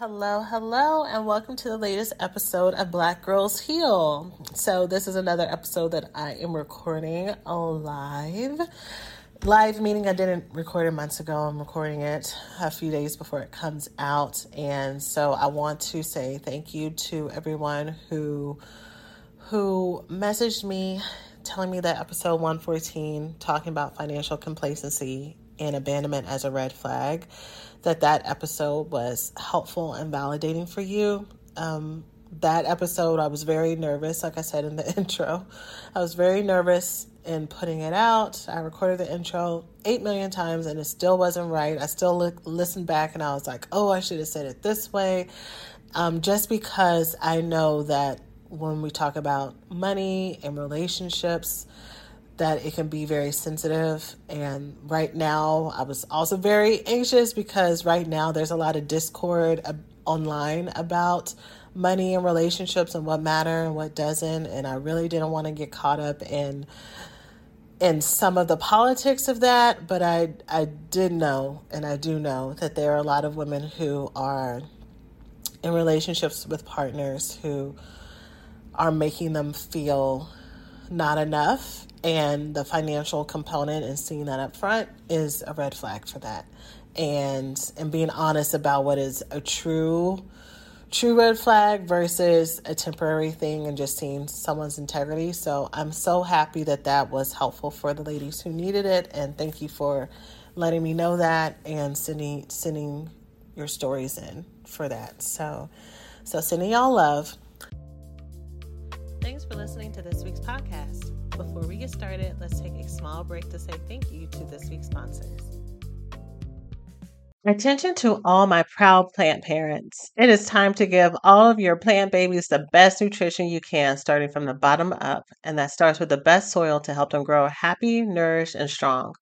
Hello, hello, and welcome to the latest episode of Black Girls Heal. So, this is another episode that I am recording live. Live meaning I didn't record it months ago. I'm recording it a few days before it comes out. And so I want to say thank you to everyone who who messaged me telling me that episode 114 talking about financial complacency and abandonment as a red flag that that episode was helpful and validating for you. Um, that episode, I was very nervous, like I said in the intro. I was very nervous in putting it out. I recorded the intro 8 million times and it still wasn't right. I still li- listened back and I was like, oh, I should have said it this way. Um, just because I know that when we talk about money and relationships, that it can be very sensitive. And right now, I was also very anxious because right now there's a lot of discord online about money and relationships and what matter and what doesn't. And I really didn't want to get caught up in in some of the politics of that, but I I did know and I do know that there are a lot of women who are in relationships with partners who are making them feel not enough and the financial component and seeing that up front is a red flag for that. And and being honest about what is a true true red flag versus a temporary thing and just seeing someone's integrity. So i'm so happy that that was helpful for the ladies who needed it and thank you for letting me know that and sending sending your stories in for that. So so sending y'all love thanks for listening to this week's podcast before we get started, let's take a small break to say thank you to this week's sponsors. Attention to all my proud plant parents. It is time to give all of your plant babies the best nutrition you can, starting from the bottom up, and that starts with the best soil to help them grow happy, nourished, and strong.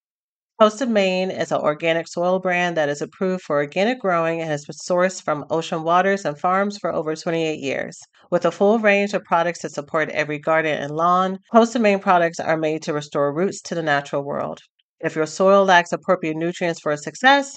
Coast of Maine is an organic soil brand that is approved for organic growing and has been sourced from ocean waters and farms for over 28 years. With a full range of products to support every garden and lawn, Maine products are made to restore roots to the natural world. If your soil lacks appropriate nutrients for success,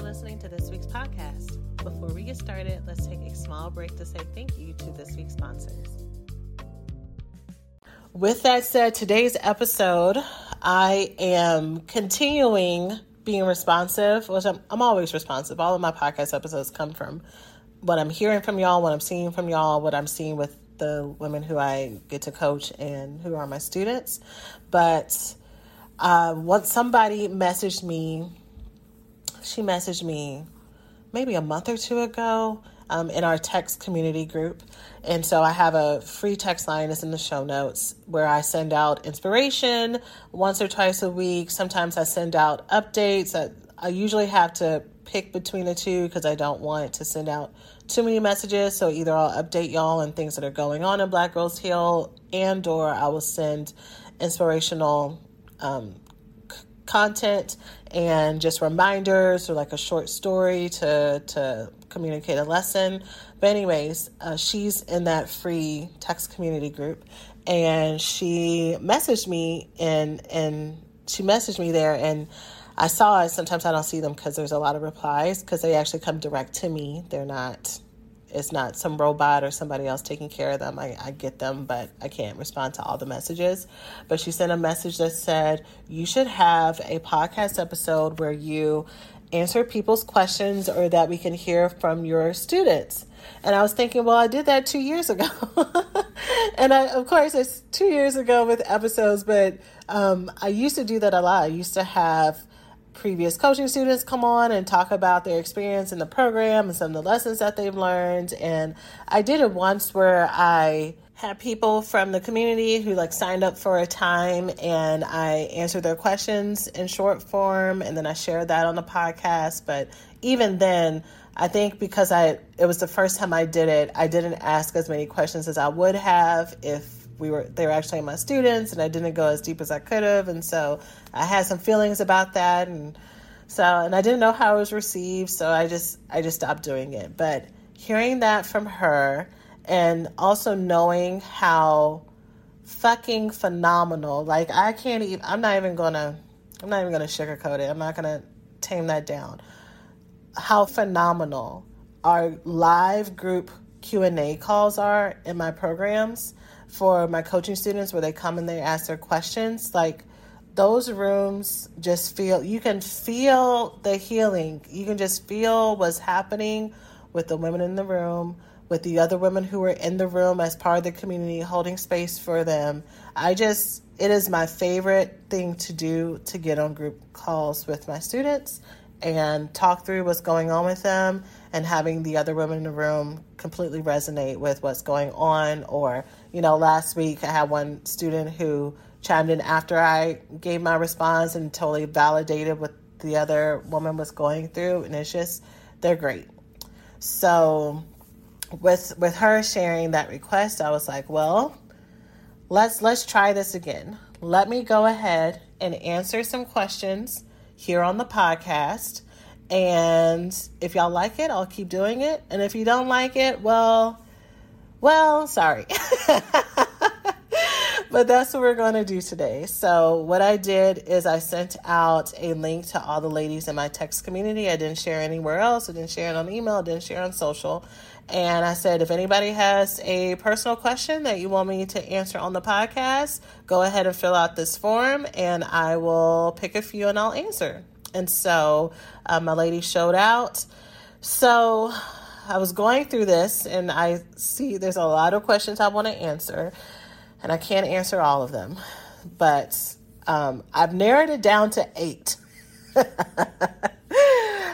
for listening to this week's podcast. Before we get started, let's take a small break to say thank you to this week's sponsors. With that said, today's episode, I am continuing being responsive, which I'm, I'm always responsive. All of my podcast episodes come from what I'm hearing from y'all, what I'm seeing from y'all, what I'm seeing with the women who I get to coach and who are my students. But uh, once somebody messaged me she messaged me maybe a month or two ago um, in our text community group. And so I have a free text line that's in the show notes where I send out inspiration once or twice a week. Sometimes I send out updates. I, I usually have to pick between the two because I don't want to send out too many messages. So either I'll update y'all on things that are going on in Black Girls Heal, and or I will send inspirational um, c- content and just reminders or like a short story to to communicate a lesson. But anyways, uh, she's in that free text community group, and she messaged me and and she messaged me there and. I saw it. Sometimes I don't see them because there's a lot of replies because they actually come direct to me. They're not it's not some robot or somebody else taking care of them. I, I get them, but I can't respond to all the messages. But she sent a message that said, You should have a podcast episode where you answer people's questions or that we can hear from your students. And I was thinking, well, I did that two years ago. and I, of course, it's two years ago with episodes, but um, I used to do that a lot. I used to have previous coaching students come on and talk about their experience in the program and some of the lessons that they've learned. And I did it once where I had people from the community who like signed up for a time and I answered their questions in short form and then I shared that on the podcast. But even then, I think because I it was the first time I did it, I didn't ask as many questions as I would have if we were they were actually my students and I didn't go as deep as I could have and so I had some feelings about that and so and I didn't know how it was received so I just I just stopped doing it. But hearing that from her and also knowing how fucking phenomenal like I can't even I'm not even gonna I'm not even gonna sugarcoat it. I'm not gonna tame that down. How phenomenal our live group Q&A calls are in my programs for my coaching students where they come and they ask their questions like those rooms just feel you can feel the healing. You can just feel what's happening with the women in the room with the other women who are in the room as part of the community holding space for them. I just it is my favorite thing to do to get on group calls with my students and talk through what's going on with them and having the other women in the room completely resonate with what's going on. Or, you know, last week I had one student who chimed in after I gave my response and totally validated what the other woman was going through. And it's just, they're great. So, with with her sharing that request, I was like, well, let's let's try this again. Let me go ahead and answer some questions here on the podcast and if y'all like it, I'll keep doing it. And if you don't like it, well, well, sorry. but that's what we're going to do today. So, what I did is I sent out a link to all the ladies in my text community. I didn't share anywhere else. I didn't share it on email. I didn't share on social. And I said, if anybody has a personal question that you want me to answer on the podcast, go ahead and fill out this form and I will pick a few and I'll answer. And so uh, my lady showed out. So I was going through this and I see there's a lot of questions I want to answer, and I can't answer all of them, but um, I've narrowed it down to eight.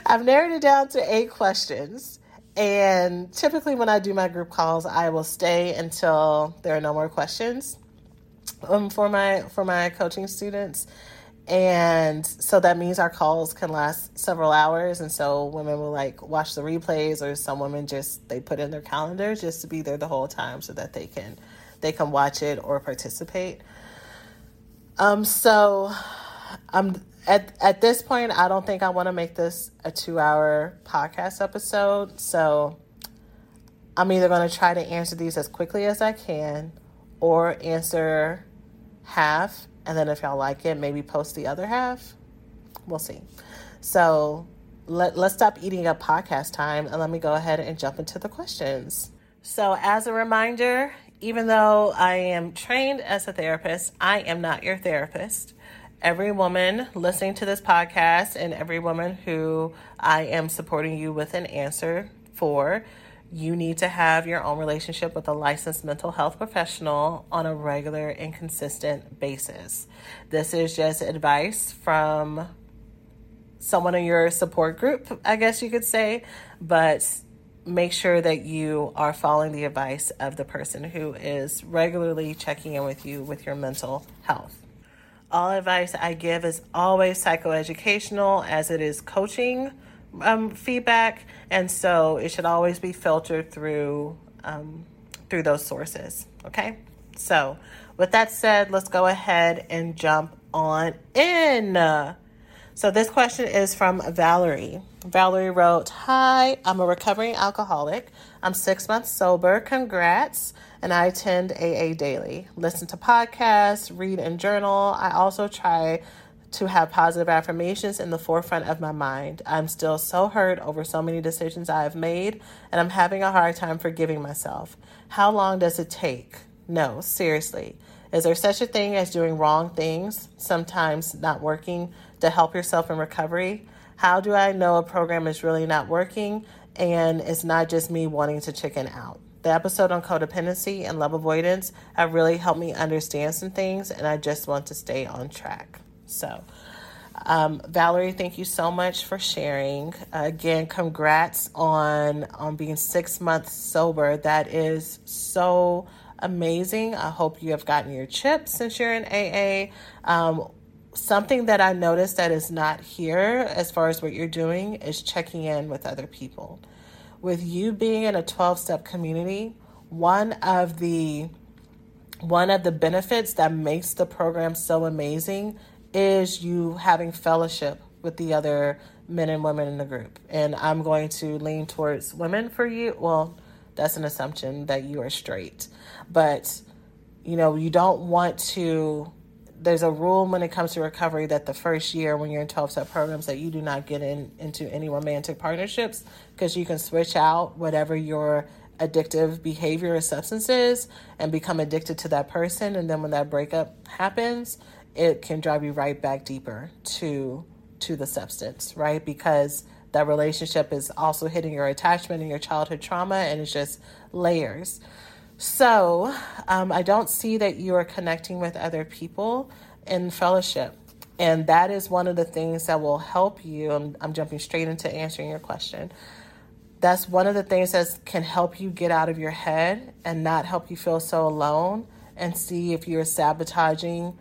I've narrowed it down to eight questions. And typically, when I do my group calls, I will stay until there are no more questions um, for my for my coaching students and so that means our calls can last several hours. And so women will like watch the replays or some women just they put in their calendar just to be there the whole time so that they can they can watch it or participate. Um so i'm at at this point i don't think i want to make this a two hour podcast episode. So i'm either going to try to answer these as quickly as i can or answer half and then if y'all like it, maybe post the other half. We'll see. So let, let's stop eating up podcast time and let me go ahead and jump into the questions. So, as a reminder, even though I am trained as a therapist, I am not your therapist. Every woman listening to this podcast and every woman who I am supporting you with an answer for you need to have your own relationship with a licensed mental health professional on a regular and consistent basis. This is just advice from someone in your support group, I guess you could say, but make sure that you are following the advice of the person who is regularly checking in with you with your mental health. all advice I give is always psychoeducational as it is coaching um, feedback, and so it should always be filtered through um, through those sources. Okay, so with that said, let's go ahead and jump on in. So this question is from Valerie. Valerie wrote, "Hi, I'm a recovering alcoholic. I'm six months sober. Congrats." And I attend AA daily, listen to podcasts, read and journal. I also try to have positive affirmations in the forefront of my mind. I'm still so hurt over so many decisions I have made, and I'm having a hard time forgiving myself. How long does it take? No, seriously. Is there such a thing as doing wrong things, sometimes not working, to help yourself in recovery? How do I know a program is really not working and it's not just me wanting to chicken out? The episode on codependency and love avoidance have really helped me understand some things, and I just want to stay on track. So, um, Valerie, thank you so much for sharing. Uh, again, congrats on on being six months sober. That is so amazing. I hope you have gotten your chips since you're in AA. Um, something that I noticed that is not here as far as what you're doing is checking in with other people. With you being in a 12 step community, one of the one of the benefits that makes the program so amazing is you having fellowship with the other men and women in the group. And I'm going to lean towards women for you. Well, that's an assumption that you are straight. But, you know, you don't want to. There's a rule when it comes to recovery that the first year when you're in 12 step programs that you do not get in into any romantic partnerships because you can switch out whatever your addictive behavior or substance is and become addicted to that person and then when that breakup happens it can drive you right back deeper to to the substance, right? Because that relationship is also hitting your attachment and your childhood trauma, and it's just layers. So, um, I don't see that you are connecting with other people in fellowship. And that is one of the things that will help you. I'm, I'm jumping straight into answering your question. That's one of the things that can help you get out of your head and not help you feel so alone and see if you're sabotaging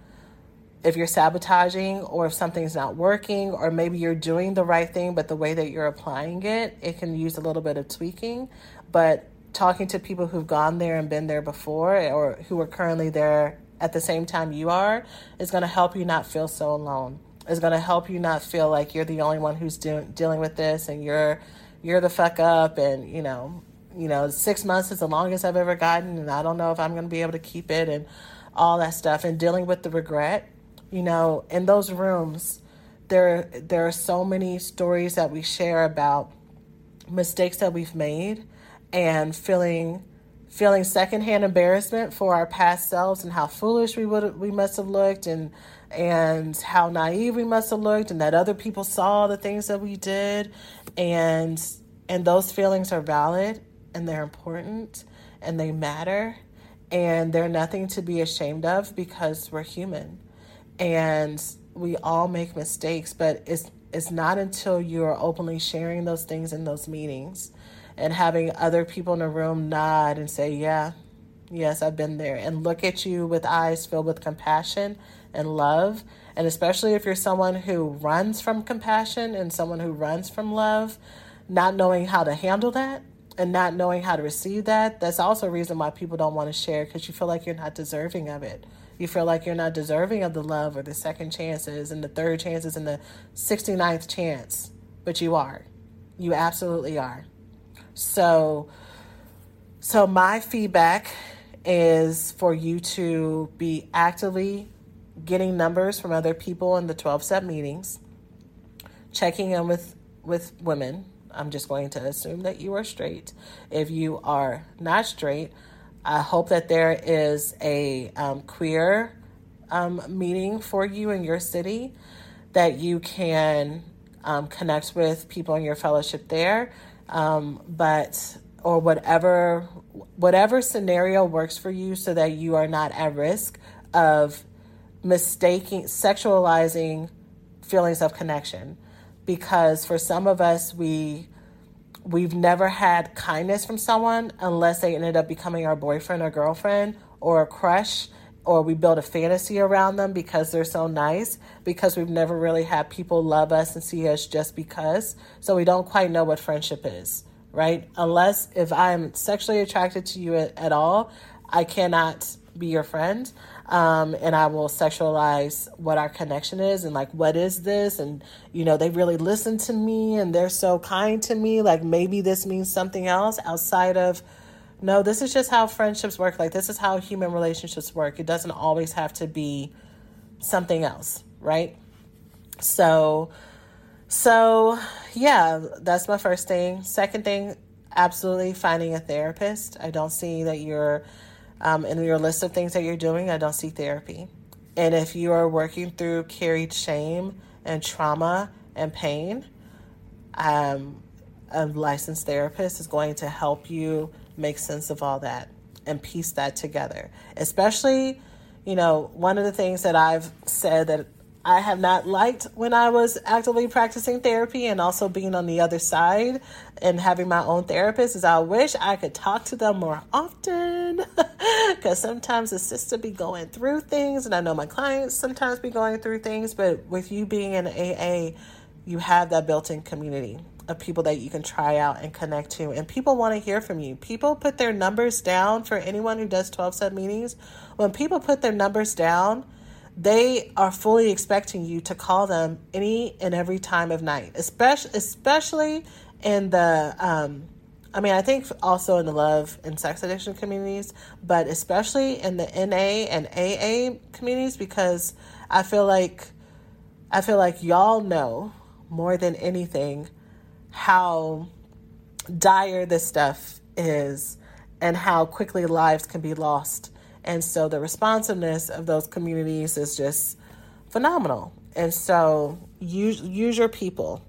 if you're sabotaging or if something's not working or maybe you're doing the right thing but the way that you're applying it it can use a little bit of tweaking. But talking to people who've gone there and been there before or who are currently there at the same time you are is going to help you not feel so alone. Is going to help you not feel like you're the only one who's doing dealing with this and you're you're the fuck up and you know you know 6 months is the longest I've ever gotten and I don't know if I'm going to be able to keep it and all that stuff and dealing with the regret you know, in those rooms, there there are so many stories that we share about mistakes that we've made and feeling feeling secondhand embarrassment for our past selves and how foolish we would we must have looked and and how naive we must have looked and that other people saw the things that we did. And and those feelings are valid and they're important and they matter and they're nothing to be ashamed of because we're human and we all make mistakes but it's it's not until you're openly sharing those things in those meetings and having other people in the room nod and say yeah yes i've been there and look at you with eyes filled with compassion and love. And especially if you're someone who runs from compassion and someone who runs from love not knowing how to handle that and not knowing how to receive that that's also a reason why people don't want to share because you feel like you're not deserving of it you feel like you're not deserving of the love or the second chances and the third chances and the 69th chance, but you are. You absolutely are. So so my feedback is for you to be actively getting numbers from other people in the 12 step meetings, checking in with with women. I'm just going to assume that you are straight. If you are not straight, I hope that there is a um, queer um, meeting for you in your city that you can um, connect with people in your fellowship there. Um, but or whatever whatever scenario works for you so that you are not at risk of mistaking sexualizing feelings of connection because for some of us we we've never had kindness from someone unless they ended up becoming our boyfriend or girlfriend or a crush or we build a fantasy around them because they're so nice because we've never really had people love us and see us just because. So we don't quite know what friendship is, right? Unless if I'm sexually attracted to you at, at all, I cannot be your friend. Um, and I will sexualize what our connection is and like, what is this? And, you know, they really listen to me and they're so kind to me. Like, maybe this means something else outside of no, this is just how friendships work. Like, this is how human relationships work. It doesn't always have to be something else, right? So, so yeah, that's my first thing. Second thing, absolutely finding a therapist. I don't see that you're um, in your list of things that you're doing. I don't see therapy. And if you are working through carried shame and trauma and pain, um, a licensed therapist is going to help you make sense of all that and piece that together. Especially, you know, one of the things that I've said that I have not liked when I was actively practicing therapy and also being on the other side and having my own therapist is I wish I could talk to them more often because sometimes the sister be going through things and I know my clients sometimes be going through things, but with you being in AA, you have that built-in community of people that you can try out and connect to. And people want to hear from you. People put their numbers down for anyone who does 12 step meetings. When people put their numbers down, they are fully expecting you to call them any and every time of night, especially especially in the um, I mean, I think also in the love and sex addiction communities, but especially in the NA and AA communities because I feel like I feel like y'all know more than anything how dire this stuff is and how quickly lives can be lost. And so the responsiveness of those communities is just phenomenal. And so use use your people.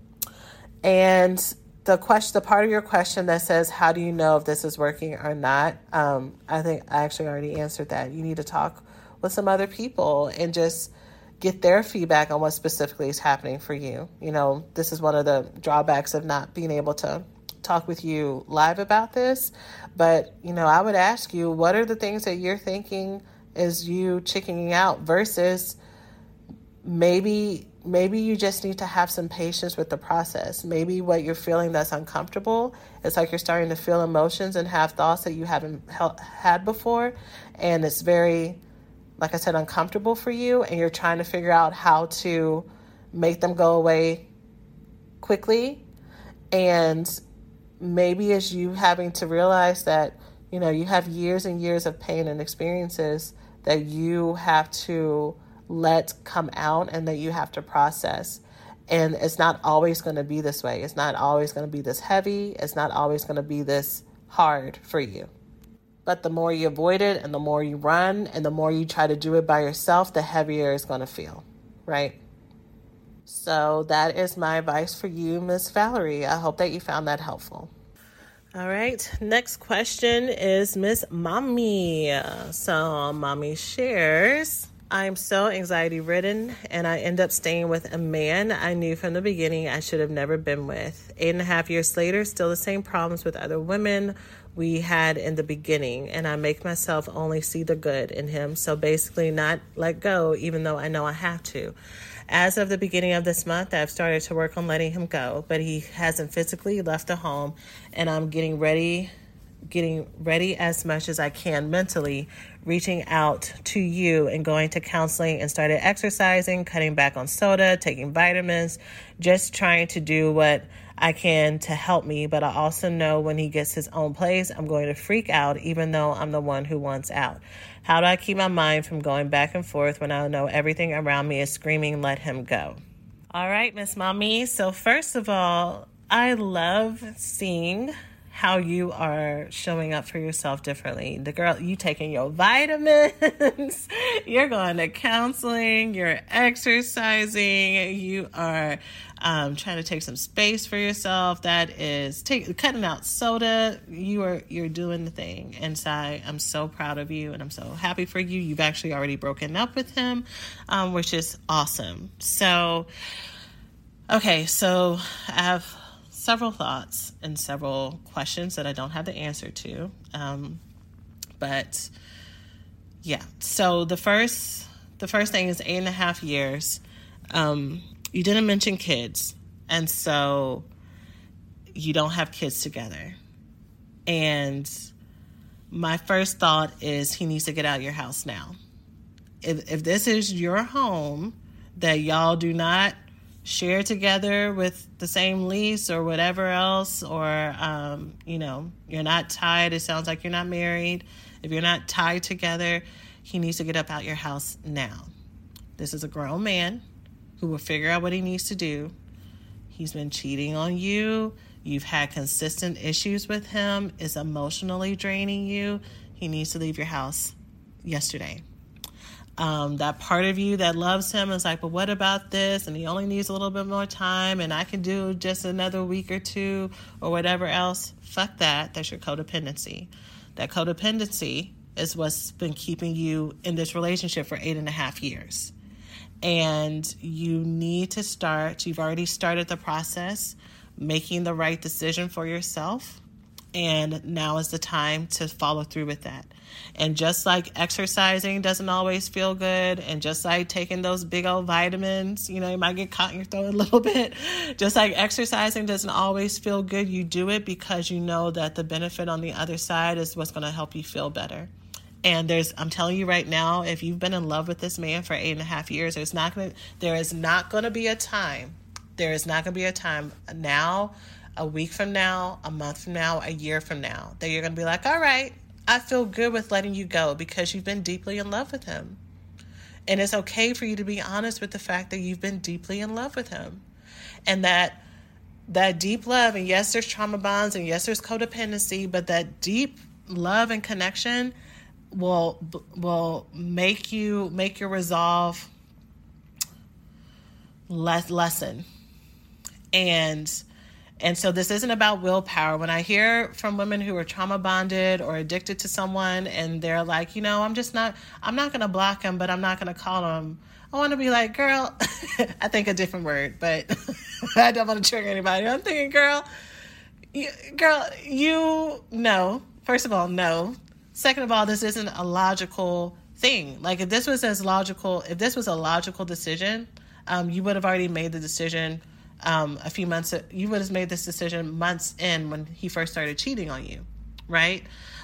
And the question, the part of your question that says, "How do you know if this is working or not?" Um, I think I actually already answered that. You need to talk with some other people and just get their feedback on what specifically is happening for you. You know, this is one of the drawbacks of not being able to talk with you live about this. But, you know, I would ask you what are the things that you're thinking is you chickening out versus maybe maybe you just need to have some patience with the process. Maybe what you're feeling that's uncomfortable, it's like you're starting to feel emotions and have thoughts that you haven't had before and it's very like I said, uncomfortable for you, and you're trying to figure out how to make them go away quickly. And maybe it's you having to realize that, you know, you have years and years of pain and experiences that you have to let come out and that you have to process. And it's not always going to be this way. It's not always going to be this heavy. It's not always going to be this hard for you. But the more you avoid it and the more you run and the more you try to do it by yourself, the heavier it's going to feel, right? So that is my advice for you, Miss Valerie. I hope that you found that helpful. All right, next question is Miss Mommy. So, Mommy shares. I'm so anxiety ridden, and I end up staying with a man I knew from the beginning I should have never been with. Eight and a half years later, still the same problems with other women we had in the beginning, and I make myself only see the good in him. So basically, not let go, even though I know I have to. As of the beginning of this month, I've started to work on letting him go, but he hasn't physically left the home, and I'm getting ready getting ready as much as I can mentally, reaching out to you and going to counseling and started exercising, cutting back on soda, taking vitamins, just trying to do what I can to help me. But I also know when he gets his own place, I'm going to freak out, even though I'm the one who wants out. How do I keep my mind from going back and forth when I know everything around me is screaming, let him go? All right, Miss Mommy. So, first of all, I love seeing how you are showing up for yourself differently. The girl, you taking your vitamins, you're going to counseling, you're exercising, you are um, trying to take some space for yourself. That is take, cutting out soda. You are you're doing the thing, and so I, am so proud of you, and I'm so happy for you. You've actually already broken up with him, um, which is awesome. So, okay, so I have several thoughts and several questions that I don't have the answer to. Um, but yeah. So the first the first thing is eight and a half years. Um, you didn't mention kids, and so you don't have kids together. And my first thought is he needs to get out of your house now. If if this is your home that y'all do not share together with the same lease or whatever else, or um, you know you're not tied. It sounds like you're not married. If you're not tied together, he needs to get up out your house now. This is a grown man who will figure out what he needs to do. He's been cheating on you. You've had consistent issues with him. It's emotionally draining you. He needs to leave your house yesterday. Um, that part of you that loves him is like, but what about this? And he only needs a little bit more time, and I can do just another week or two or whatever else. Fuck that. That's your codependency. That codependency is what's been keeping you in this relationship for eight and a half years and you need to start, you've already started the process, making the right decision for yourself. And now is the time to follow through with that. And just like exercising doesn't always feel good, and just like taking those big old vitamins, you know, you might get caught in your throat a little bit. Just like exercising doesn't always feel good, you do it because you know that the benefit on the other side is what's going to help you feel better. And there's, I'm telling you right now, if you've been in love with this man for eight and a half years, there's not gonna, there is not to be a time, there is not to be a time now, a week from now, a month from now, a year from now, that you're to be like, all right, I feel good with letting you go because you've been deeply in love with him. And it's okay for you to be honest with the fact that you've been deeply in love with him. And that that deep love, and yes, there's trauma bonds, and yes, there's codependency, but that deep love and connection will will make you make your resolve less lessen. And and so this isn't about willpower. When i hear from women who are trauma bonded or addicted to someone and they're like you know i'm just not i'm not going to block them but i'm not going to call them i want to be like girl i think a different word but i don't want to trigger anybody. I'm thinking girl you, girl you know first of all no Second of all, this isn't a logical thing. Like if this was as logical, if this was a logical decision, um, you would have already made the decision um, a few months. You would have made this decision months in when he first started cheating on you, right?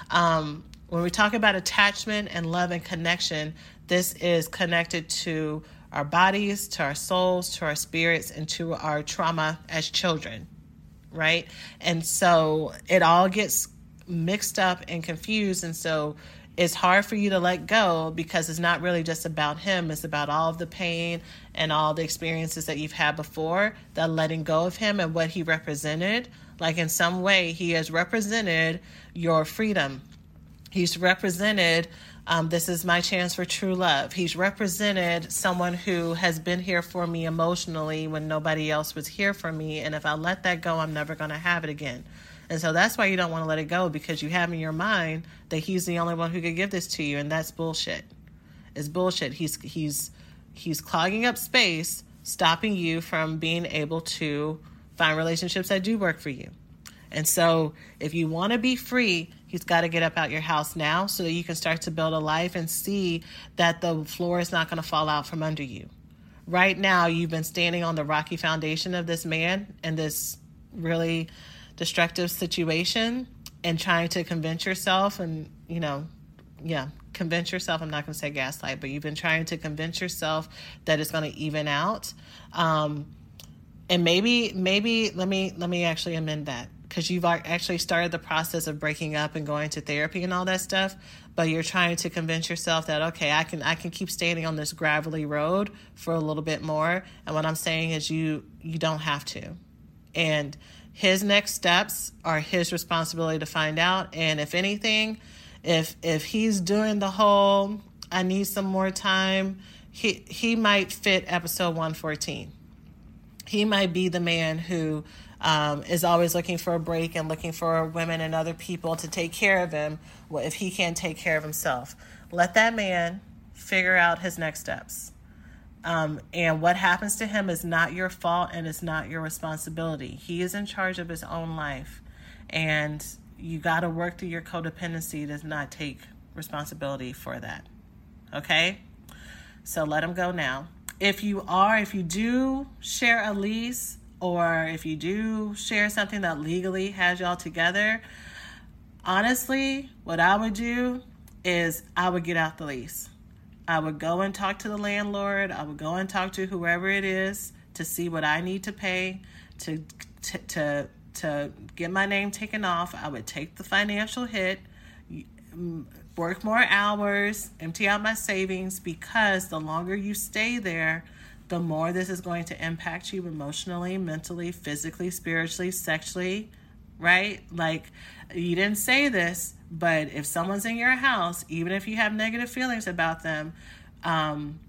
Um, when we talk about attachment and love and connection, this is connected to our bodies, to our souls, to our spirits, and to our trauma as children, right? And so it all gets mixed up and confused. And so it's hard for you to let go because it's not really just about him. It's about all of the pain and all the experiences that you've had before, the letting go of him and what he represented. Like in some way, he has represented your freedom. He's represented, um, this is my chance for true love. He's represented someone who has been here for me emotionally when nobody else was here for me. And if I let that go, I'm never going to have it again. And so that's why you don't want to let it go because you have in your mind that he's the only one who could give this to you, and that's bullshit. It's bullshit. He's he's he's clogging up space, stopping you from being able to find relationships that do work for you. And so if you want to be free, he's got to get up out your house now so that you can start to build a life and see that the floor is not going to fall out from under you. Right now, you've been standing on the rocky foundation of this man and this really destructive situation and trying to convince yourself and, you know, yeah, convince yourself. I'm not going to say gaslight, but you've been trying to convince yourself that it's going to even out. Um, and maybe, maybe let me let me actually amend that because you've actually started the process of breaking up and going to therapy and all that stuff. But you're trying to convince yourself that okay, I can I can keep standing on this gravelly road for a little bit more. And what I'm saying is you you don't have to, and his next steps are his responsibility to find out. And if anything, if if he's doing the whole I need some more time, he he might fit episode 114. He might be the man who um, is always looking for a break and looking for women and other people to take care of him if he can't take care of himself. Let that man figure out his next steps. Um, and what happens to him is not your fault and it's not your responsibility. He is in charge of his own life. And you got to work through your codependency to not take responsibility for that. Okay? So let them go now. If you are, if you do share a lease, or if you do share something that legally has y'all together, honestly, what I would do is I would get out the lease. I would go and talk to the landlord. I would go and talk to whoever it is to see what I need to pay to to to, to get my name taken off. I would take the financial hit, work more hours, empty out my savings because the longer you stay there, the more this is going to impact you emotionally, mentally, physically, spiritually, sexually, right? Like you didn't say this, but if someone's in your house, even if you have negative feelings about them, um,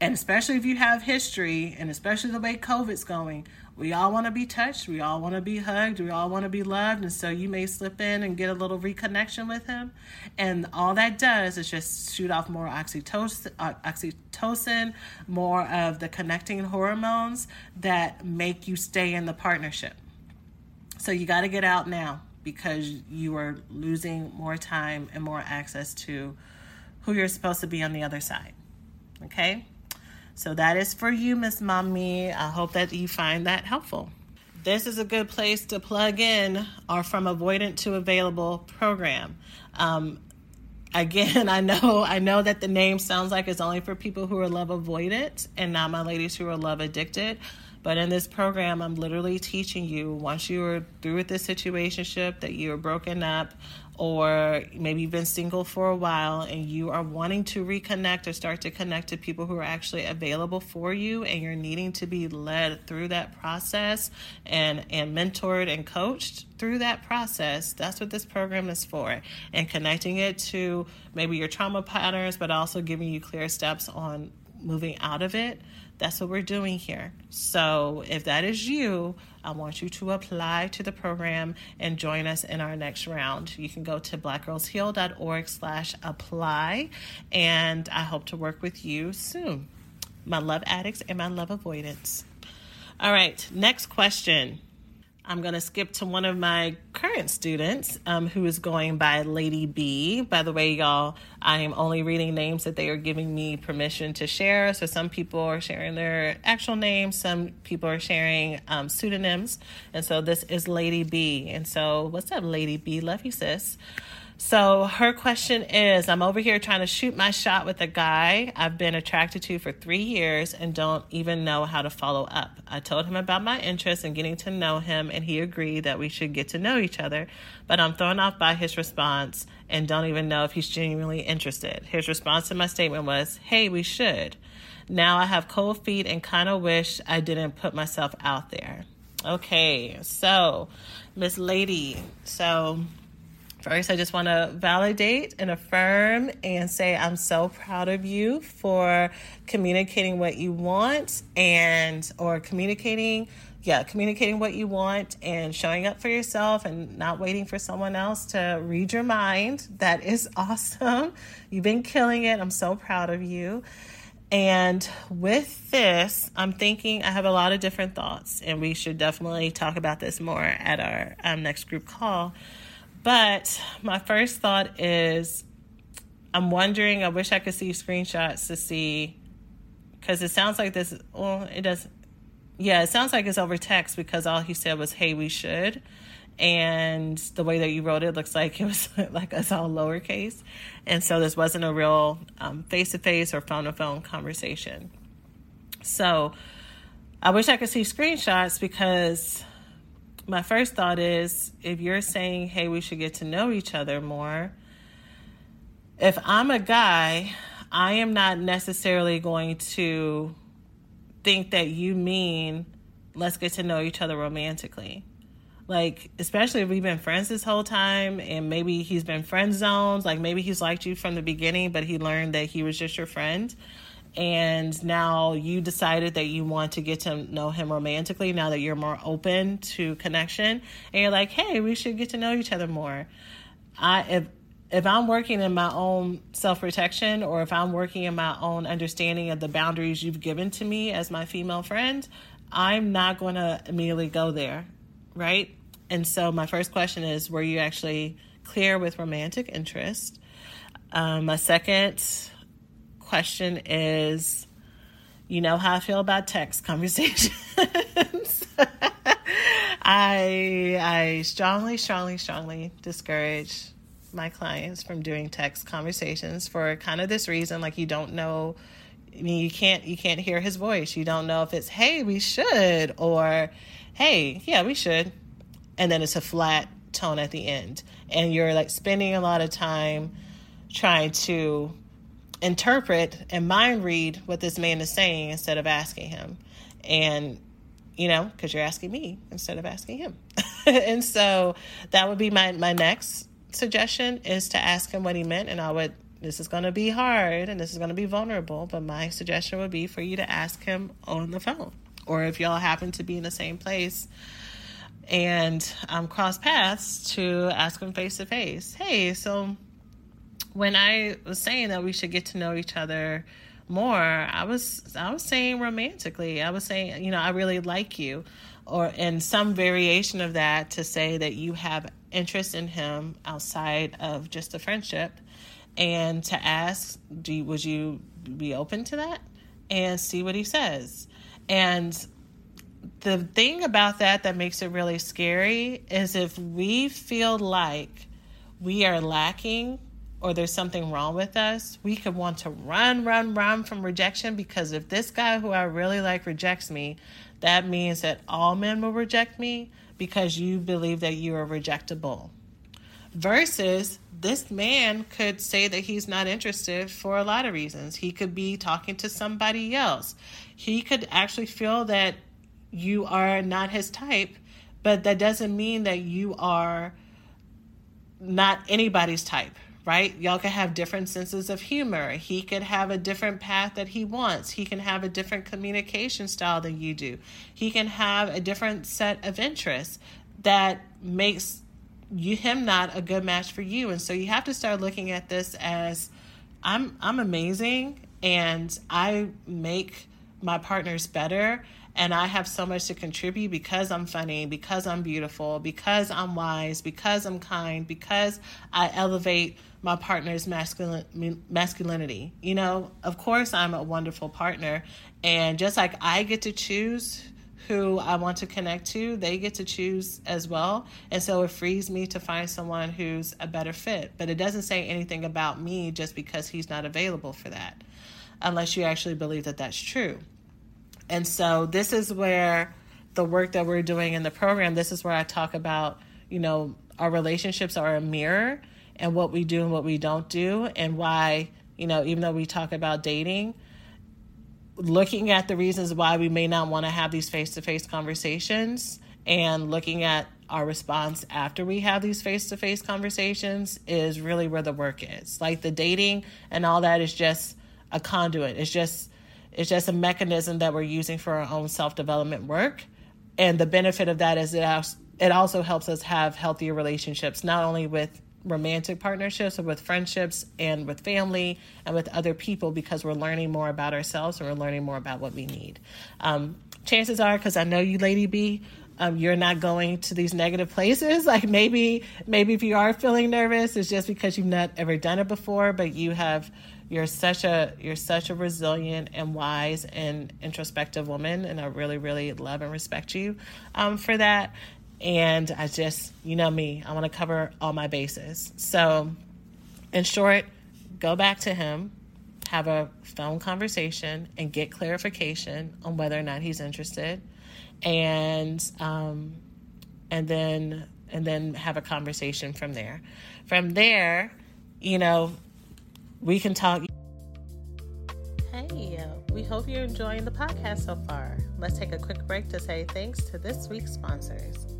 and especially if you have history, and especially the way COVID's going, we all want to be touched, we all want to be hugged, we all want to be loved, and so you may slip in and get a little reconnection with him, and all that does is just shoot off more oxytocin, uh, oxytocin, more of the connecting hormones that make you stay in the partnership. So you got to get out now because you are losing more time and more access to who you're supposed to be on the other side. Okay? So that is for you, Miss Mommy. I hope that you find that helpful. This is a good place to plug in our From Avoidant to Available program. Um, again, I know I know that the name sounds like it's only for people who are love avoidant and not my ladies who are love addicted. But in this program, I'm literally teaching you once you are through with this situationship that you are broken up, or maybe you've been single for a while and you are wanting to reconnect or start to connect to people who are actually available for you, and you're needing to be led through that process and and mentored and coached through that process. That's what this program is for, and connecting it to maybe your trauma patterns, but also giving you clear steps on moving out of it that's what we're doing here. So if that is you, I want you to apply to the program and join us in our next round. You can go to blackgirlsheal.org slash apply, and I hope to work with you soon. My love addicts and my love avoidance. All right, next question. I'm going to skip to one of my current students um, who is going by Lady B. By the way, y'all, I am only reading names that they are giving me permission to share. So some people are sharing their actual names, some people are sharing um, pseudonyms. And so this is Lady B. And so, what's up, Lady B? Love you, sis. So her question is I'm over here trying to shoot my shot with a guy I've been attracted to for three years and don't even know how to follow up. I told him about my interest in getting to know him, and he agreed that we should get to know each other. But I'm thrown off by his response and don't even know if he's genuinely interested. His response to my statement was, Hey, we should. Now I have cold feet and kind of wish I didn't put myself out there. Okay, so Miss Lady, so First, I just want to validate and affirm and say I'm so proud of you for communicating what you want and or communicating yeah, communicating what you want and showing up for yourself and not waiting for someone else to read your mind. That is awesome. You've been killing it. I'm so proud of you. And with this, I'm thinking I have a lot of different thoughts, and we should definitely talk about this more at our um, next group call. But my first thought is I'm wondering, I wish I could see screenshots to see, because it sounds like this, well, it does, yeah, it sounds like it's over text because all he said was, hey, we should. And the way that you wrote it looks like it was like it's all lowercase. And so this wasn't a real face to face or phone to phone conversation. So I wish I could see screenshots because my first thought is if you're saying, hey, we should get to know each other more, if I'm a guy, I am not necessarily going to think that you mean let's get to know each other romantically. Like, especially if we've been friends this whole time and maybe he's been friend zoned, like maybe he's liked you from the beginning, but he learned that he was just your friend and now you decided that you want to get to know him romantically now that you're more open to connection. And you're like hey we should get to know each other more. I if if i'm working in my own self-protection or if i'm working in my own understanding of the boundaries you've given to me as my female friend i'm not going to immediately go there right? And so my first question is were you actually clear with romantic interest? Um, my second question is you know how I feel about text conversations. I I strongly, strongly, strongly discourage my clients from doing text conversations for kind of this reason like you don't know I mean you can't you can't hear his voice. You don't know if it's hey, we should or hey, yeah, we should. And then it's a flat tone at the end. And you're like spending a lot of time trying to interpret and mind read what this man is saying instead of asking him. And, you know, because you're asking me instead of asking him. and so that would be my, my next suggestion is to ask him what he meant. And I would, this is going to be hard and this is going to be vulnerable, but my suggestion would be for you to ask him on the phone. Or if y'all happen to be in the same place, and um, cross paths to ask him face to face. Hey, so when I was saying that we should get to know each other more, I was I was saying romantically. I was saying, you know, I really like you, or in some variation of that to say that you have interest in him outside of just a friendship, and to ask, do you, would you be open to that, and see what he says, and the thing about that that makes it really scary is if we feel like we are lacking or there's something wrong with us, we could want to run, run, run from rejection because if this guy who I really like rejects me, that means that all men will reject me because you believe that you are rejectable. Versus this man could say that he's not interested for a lot of reasons. He could be talking to somebody else. He could actually feel that you are not his type, but that doesn't mean that you are not anybody's type, right? Y'all can have different senses of humor. He could have a different path that he wants. He can have a different communication style than you do. He can have a different set of interests that makes you him not a good match for you. And so you have to start looking at this as I'm I'm amazing and I make my partners better and I have so much to contribute because I'm funny, because I'm beautiful, because I'm wise, because I'm kind, because I elevate my partner's masculin- masculinity. You know, of course, I'm a wonderful partner, and just like I get to choose who I want to connect to, they get to choose as well. And so it frees me to find someone who's a better fit. But it doesn't say anything about me just because he's not available for that, unless you actually believe that that's true. And so this is where the work that we're doing in the program, this is where I talk about, you know, our relationships are a mirror and what we do and what we don't do and why, you know, even though we talk about dating, looking at the reasons why we may not want to have these face-to-face conversations and looking at our response after we have these face-to-face conversations is really where the work is. Like the dating and all that is just a conduit. It's just it's just a mechanism that we're using for our own self development work. And the benefit of that is it, it also helps us have healthier relationships, not only with romantic partnerships, but with friendships and with family and with other people because we're learning more about ourselves and we're learning more about what we need. Um, chances are, because I know you, Lady B, um, you're not going to these negative places. Like maybe, maybe if you are feeling nervous, it's just because you've not ever done it before, but you have you're such a you're such a resilient and wise and introspective woman, and I really really love and respect you um, for that. And I just you know me, I want to cover all my bases. So, in short, go back to him, have a phone conversation, and get clarification on whether or not he's interested, and um, and then and then have a conversation from there. From there, you know, we can talk. Hey, we hope you're enjoying the podcast so far. Let's take a quick break to say thanks to this week's sponsors.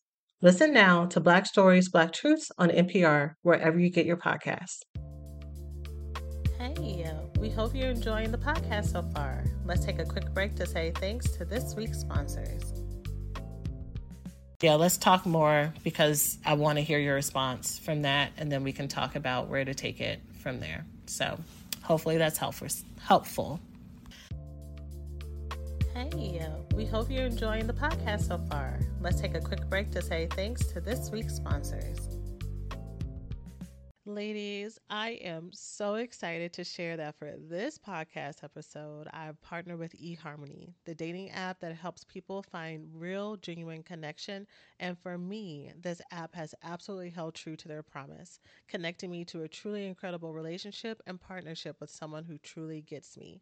Listen now to Black Stories, Black Truths on NPR, wherever you get your podcasts. Hey, we hope you're enjoying the podcast so far. Let's take a quick break to say thanks to this week's sponsors. Yeah, let's talk more because I want to hear your response from that, and then we can talk about where to take it from there. So hopefully that's helpful. Helpful. Hey, uh, we hope you're enjoying the podcast so far. Let's take a quick break to say thanks to this week's sponsors. Ladies, I am so excited to share that for this podcast episode, I've partnered with eHarmony, the dating app that helps people find real, genuine connection. And for me, this app has absolutely held true to their promise, connecting me to a truly incredible relationship and partnership with someone who truly gets me.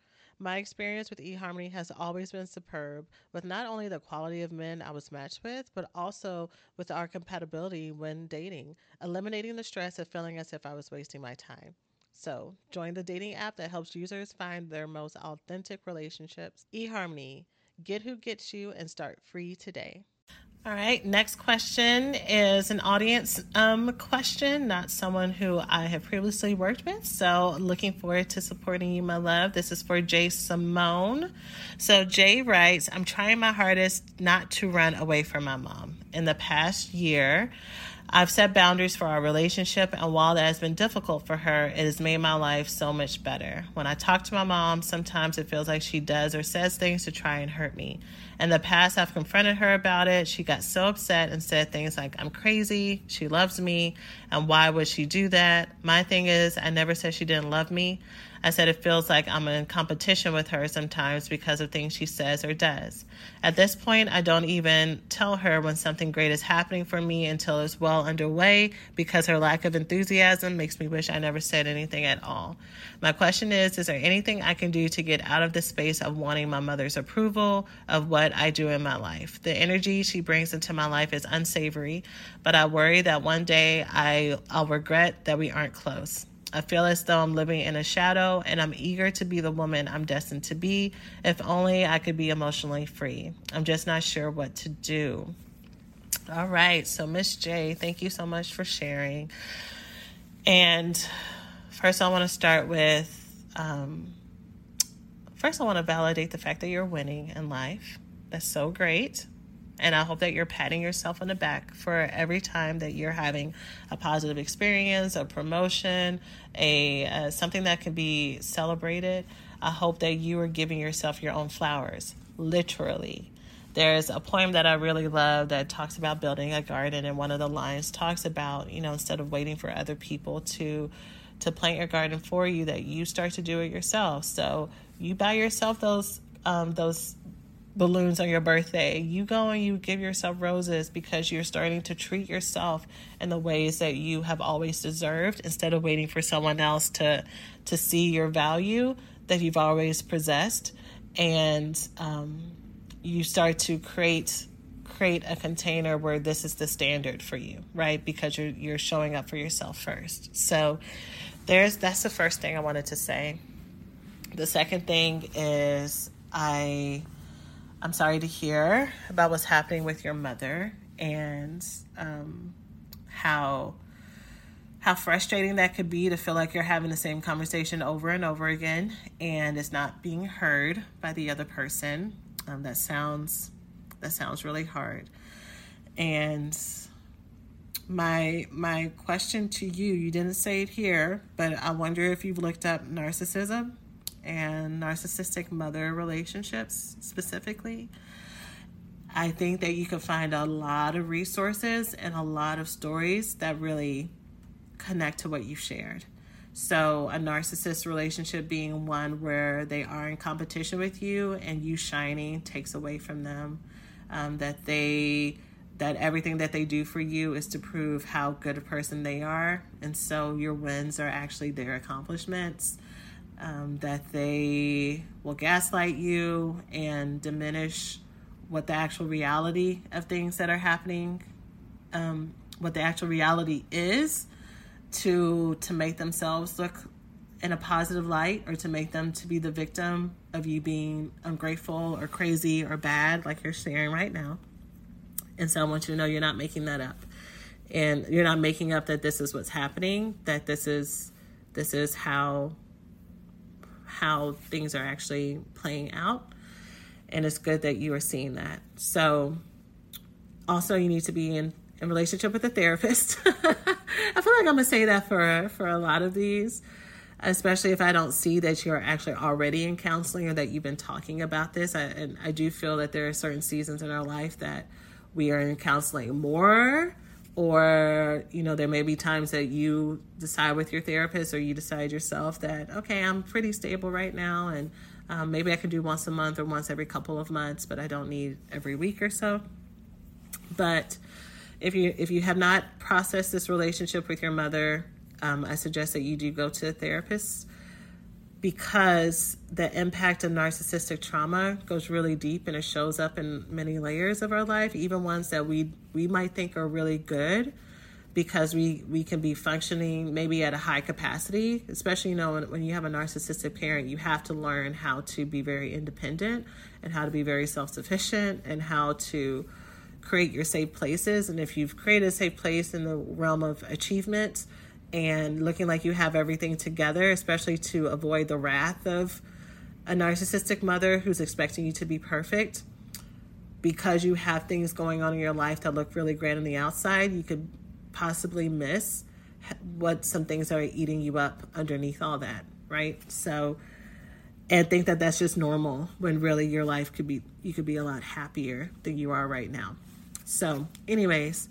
My experience with eHarmony has always been superb, with not only the quality of men I was matched with, but also with our compatibility when dating, eliminating the stress of feeling as if I was wasting my time. So, join the dating app that helps users find their most authentic relationships. eHarmony, get who gets you and start free today. All right, next question is an audience um, question, not someone who I have previously worked with. So, looking forward to supporting you, my love. This is for Jay Simone. So, Jay writes I'm trying my hardest not to run away from my mom. In the past year, I've set boundaries for our relationship, and while that has been difficult for her, it has made my life so much better. When I talk to my mom, sometimes it feels like she does or says things to try and hurt me. In the past, I've confronted her about it. She got so upset and said things like, I'm crazy, she loves me, and why would she do that? My thing is, I never said she didn't love me. I said it feels like I'm in competition with her sometimes because of things she says or does. At this point, I don't even tell her when something great is happening for me until it's well underway because her lack of enthusiasm makes me wish I never said anything at all. My question is Is there anything I can do to get out of the space of wanting my mother's approval of what I do in my life? The energy she brings into my life is unsavory, but I worry that one day I, I'll regret that we aren't close. I feel as though I'm living in a shadow and I'm eager to be the woman I'm destined to be. If only I could be emotionally free. I'm just not sure what to do. All right. So, Miss J, thank you so much for sharing. And first, I want to start with um, first, I want to validate the fact that you're winning in life. That's so great. And I hope that you're patting yourself on the back for every time that you're having a positive experience, a promotion, a uh, something that can be celebrated. I hope that you are giving yourself your own flowers, literally. There's a poem that I really love that talks about building a garden, and one of the lines talks about, you know, instead of waiting for other people to to plant your garden for you, that you start to do it yourself. So you buy yourself those um, those balloons on your birthday. You go and you give yourself roses because you're starting to treat yourself in the ways that you have always deserved instead of waiting for someone else to to see your value that you've always possessed. And um, you start to create create a container where this is the standard for you right? Because you're you're showing up for yourself first. So there's that's the first thing i wanted to say. The second thing is i I'm sorry to hear about what's happening with your mother and um, how how frustrating that could be to feel like you're having the same conversation over and over again and it's not being heard by the other person. Um, that sounds that sounds really hard. And my my question to you, you didn't say it here, but I wonder if you've looked up narcissism and narcissistic mother relationships specifically. I think that you can find a lot of resources and a lot of stories that really connect to what you shared. So, a narcissist relationship being one where they are in competition with you and you shining takes away from them. Um, that they that everything that they do for you is to prove how good a person they are, and so your wins are actually their accomplishments. Um, that they will gaslight you and diminish what the actual reality of things that are happening, um, what the actual reality is, to to make themselves look in a positive light or to make them to be the victim of you being ungrateful or crazy or bad like you're sharing right now. And so i want you to know you're not making that up. And you're not making up that this is what's happening that this is this is how how things are actually playing out and it's good that you are seeing that so also you need to be in in relationship with a therapist. I feel like I'm gonna say that for for a lot of these, especially if I don't see that you're actually already in counseling or that you've been talking about this. I, and I do feel that there are certain seasons in our life that we are in counseling more, or you know, there may be times that you decide with your therapist or you decide yourself that okay, I'm pretty stable right now, and um, maybe I can do once a month or once every couple of months, but I don't need every week or so. But if you if you have not processed this relationship with your mother, um, I suggest that you do go to a therapist because the impact of narcissistic trauma goes really deep and it shows up in many layers of our life, even ones that we we might think are really good because we we can be functioning maybe at a high capacity especially you know when, when you have a narcissistic parent you have to learn how to be very independent and how to be very self-sufficient and how to create your safe places. And if you've created a safe place in the realm of achievement and looking like you have everything together, especially to avoid the wrath of a narcissistic mother who's expecting you to be perfect, because you have things going on in your life that look really great on the outside, you could possibly miss what some things are eating you up underneath all that, right? So, and think that that's just normal when really your life could be you could be a lot happier than you are right now. So, anyways,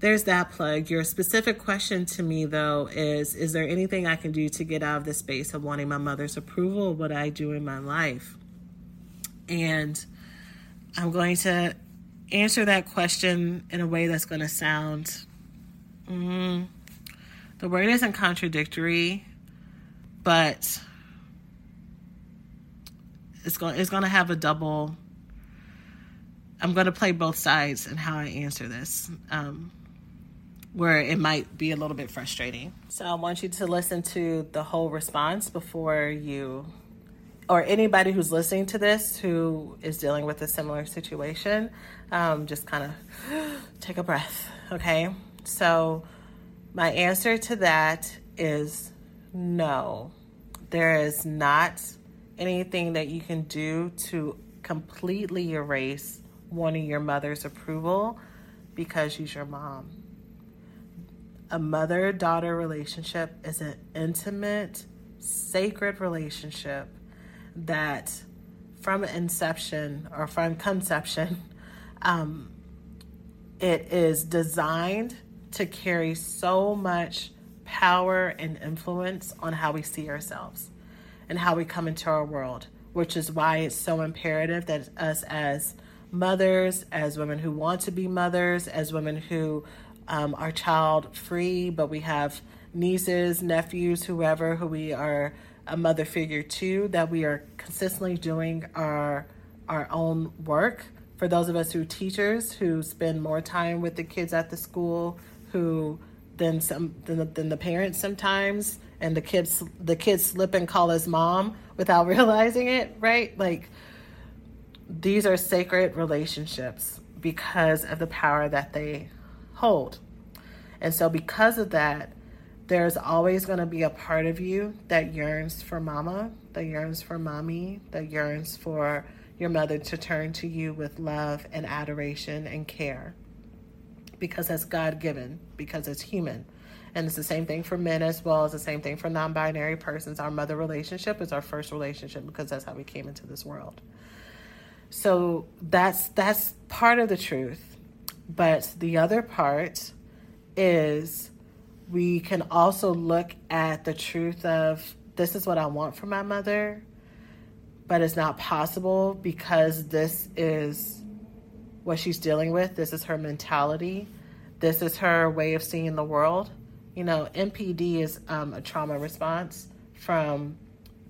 there's that plug. Your specific question to me, though, is Is there anything I can do to get out of the space of wanting my mother's approval of what I do in my life? And I'm going to answer that question in a way that's going to sound. Mm, the word isn't contradictory, but it's going it's going to have a double I'm going to play both sides and how I answer this, um, where it might be a little bit frustrating. So I want you to listen to the whole response before you, or anybody who's listening to this who is dealing with a similar situation, um, just kind of take a breath, okay? So my answer to that is no. There is not anything that you can do to completely erase wanting your mother's approval because she's your mom. A mother daughter relationship is an intimate, sacred relationship that from inception or from conception, um, it is designed to carry so much power and influence on how we see ourselves and how we come into our world, which is why it's so imperative that us as mothers, as women who want to be mothers, as women who um, are child free, but we have nieces, nephews, whoever who we are a mother figure to, that we are consistently doing our our own work. For those of us who teachers who spend more time with the kids at the school, who than some than the, than the parents sometimes, and the kids the kids slip and call us mom without realizing it, right? Like these are sacred relationships because of the power that they hold. And so, because of that, there's always going to be a part of you that yearns for mama, that yearns for mommy, that yearns for your mother to turn to you with love and adoration and care because that's God given, because it's human. And it's the same thing for men as well as the same thing for non binary persons. Our mother relationship is our first relationship because that's how we came into this world. So that's that's part of the truth. But the other part is we can also look at the truth of this is what I want for my mother, but it's not possible because this is what she's dealing with. This is her mentality. This is her way of seeing the world. You know, NPD is um, a trauma response from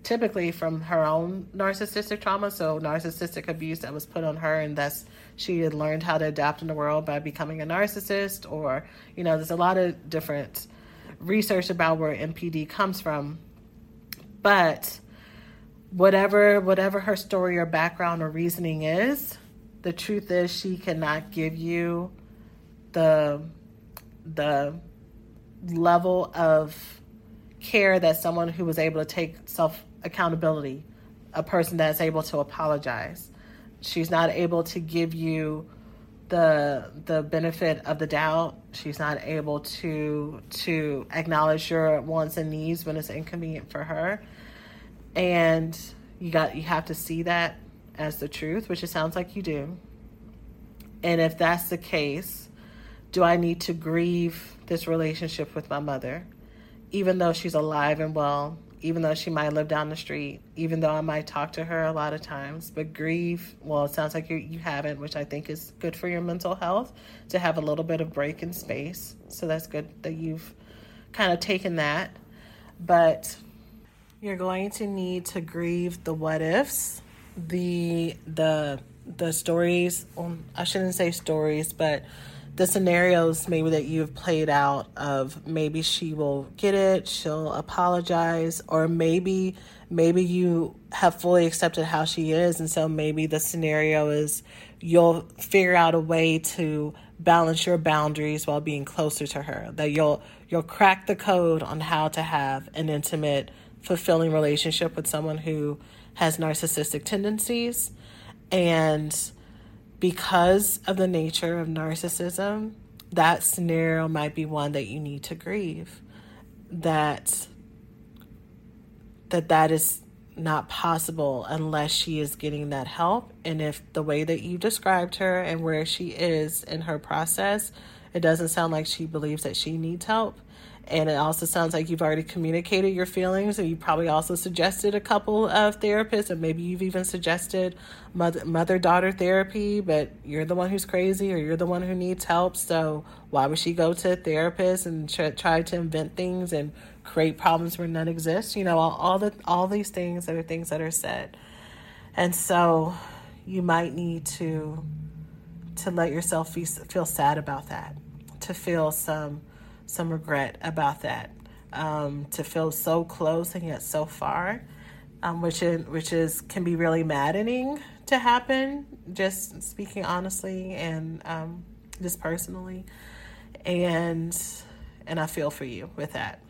typically from her own narcissistic trauma. So, narcissistic abuse that was put on her, and that's she had learned how to adapt in the world by becoming a narcissist, or, you know, there's a lot of different research about where NPD comes from. But whatever whatever her story or background or reasoning is, the truth is she cannot give you the the level of care that someone who was able to take self accountability, a person that's able to apologize. She's not able to give you the the benefit of the doubt. She's not able to to acknowledge your wants and needs when it's inconvenient for her. And you got you have to see that as the truth, which it sounds like you do. And if that's the case, do I need to grieve this relationship with my mother, even though she's alive and well, even though she might live down the street, even though I might talk to her a lot of times, but grieve, well, it sounds like you, you haven't, which I think is good for your mental health to have a little bit of break in space. So that's good that you've kind of taken that. But you're going to need to grieve the what ifs the the the stories um, i shouldn't say stories but the scenarios maybe that you've played out of maybe she will get it she'll apologize or maybe maybe you have fully accepted how she is and so maybe the scenario is you'll figure out a way to balance your boundaries while being closer to her that you'll you'll crack the code on how to have an intimate fulfilling relationship with someone who has narcissistic tendencies. And because of the nature of narcissism, that scenario might be one that you need to grieve. That that that is not possible unless she is getting that help and if the way that you described her and where she is in her process it doesn't sound like she believes that she needs help and it also sounds like you've already communicated your feelings, and you probably also suggested a couple of therapists, and maybe you've even suggested mother daughter therapy. But you're the one who's crazy, or you're the one who needs help. So why would she go to a therapist and try, to invent things and create problems where none exist? You know, all, all the all these things that are things that are said, and so you might need to to let yourself feel sad about that, to feel some some regret about that. Um, to feel so close and yet so far, um, which which is can be really maddening to happen. Just speaking honestly and um, just personally, and and I feel for you with that.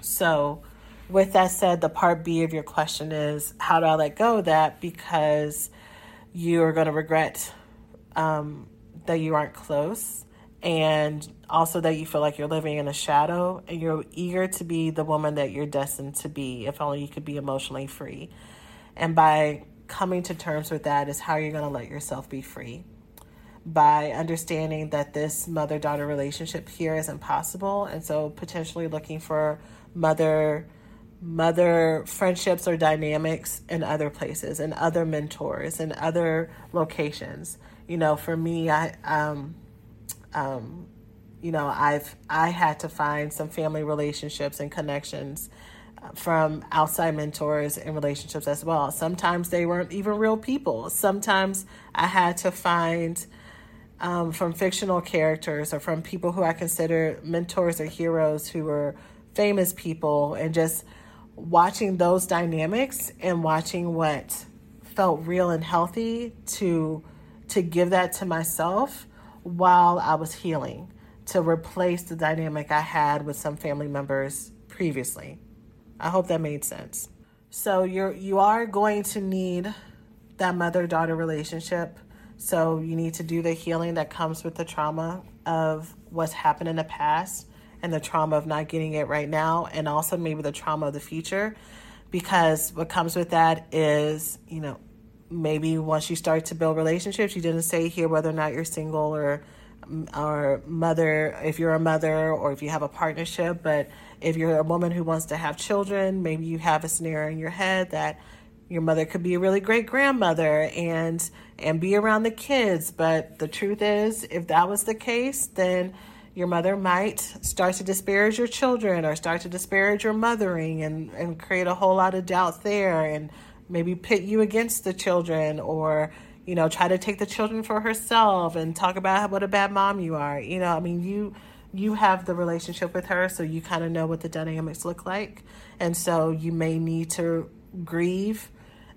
So, with that said, the part B of your question is how do I let go of that because you are going to regret um, that you aren't close and also that you feel like you're living in a shadow and you're eager to be the woman that you're destined to be if only you could be emotionally free. And by coming to terms with that is how you're going to let yourself be free. By understanding that this mother daughter relationship here is impossible and so potentially looking for mother mother friendships or dynamics in other places and other mentors and other locations. You know, for me I um um, you know, I've I had to find some family relationships and connections uh, from outside mentors and relationships as well. Sometimes they weren't even real people. Sometimes I had to find um, from fictional characters or from people who I consider mentors or heroes who were famous people, and just watching those dynamics and watching what felt real and healthy to to give that to myself while I was healing to replace the dynamic I had with some family members previously. I hope that made sense. So you're you are going to need that mother-daughter relationship. So you need to do the healing that comes with the trauma of what's happened in the past and the trauma of not getting it right now and also maybe the trauma of the future because what comes with that is, you know, maybe once you start to build relationships, you didn't say here whether or not you're single or or mother if you're a mother or if you have a partnership, but if you're a woman who wants to have children, maybe you have a scenario in your head that your mother could be a really great grandmother and and be around the kids, but the truth is if that was the case, then your mother might start to disparage your children or start to disparage your mothering and, and create a whole lot of doubt there. And maybe pit you against the children or you know try to take the children for herself and talk about what a bad mom you are. You know i mean you you have the relationship with her so you kind of know what the dynamics look like. And so you may need to grieve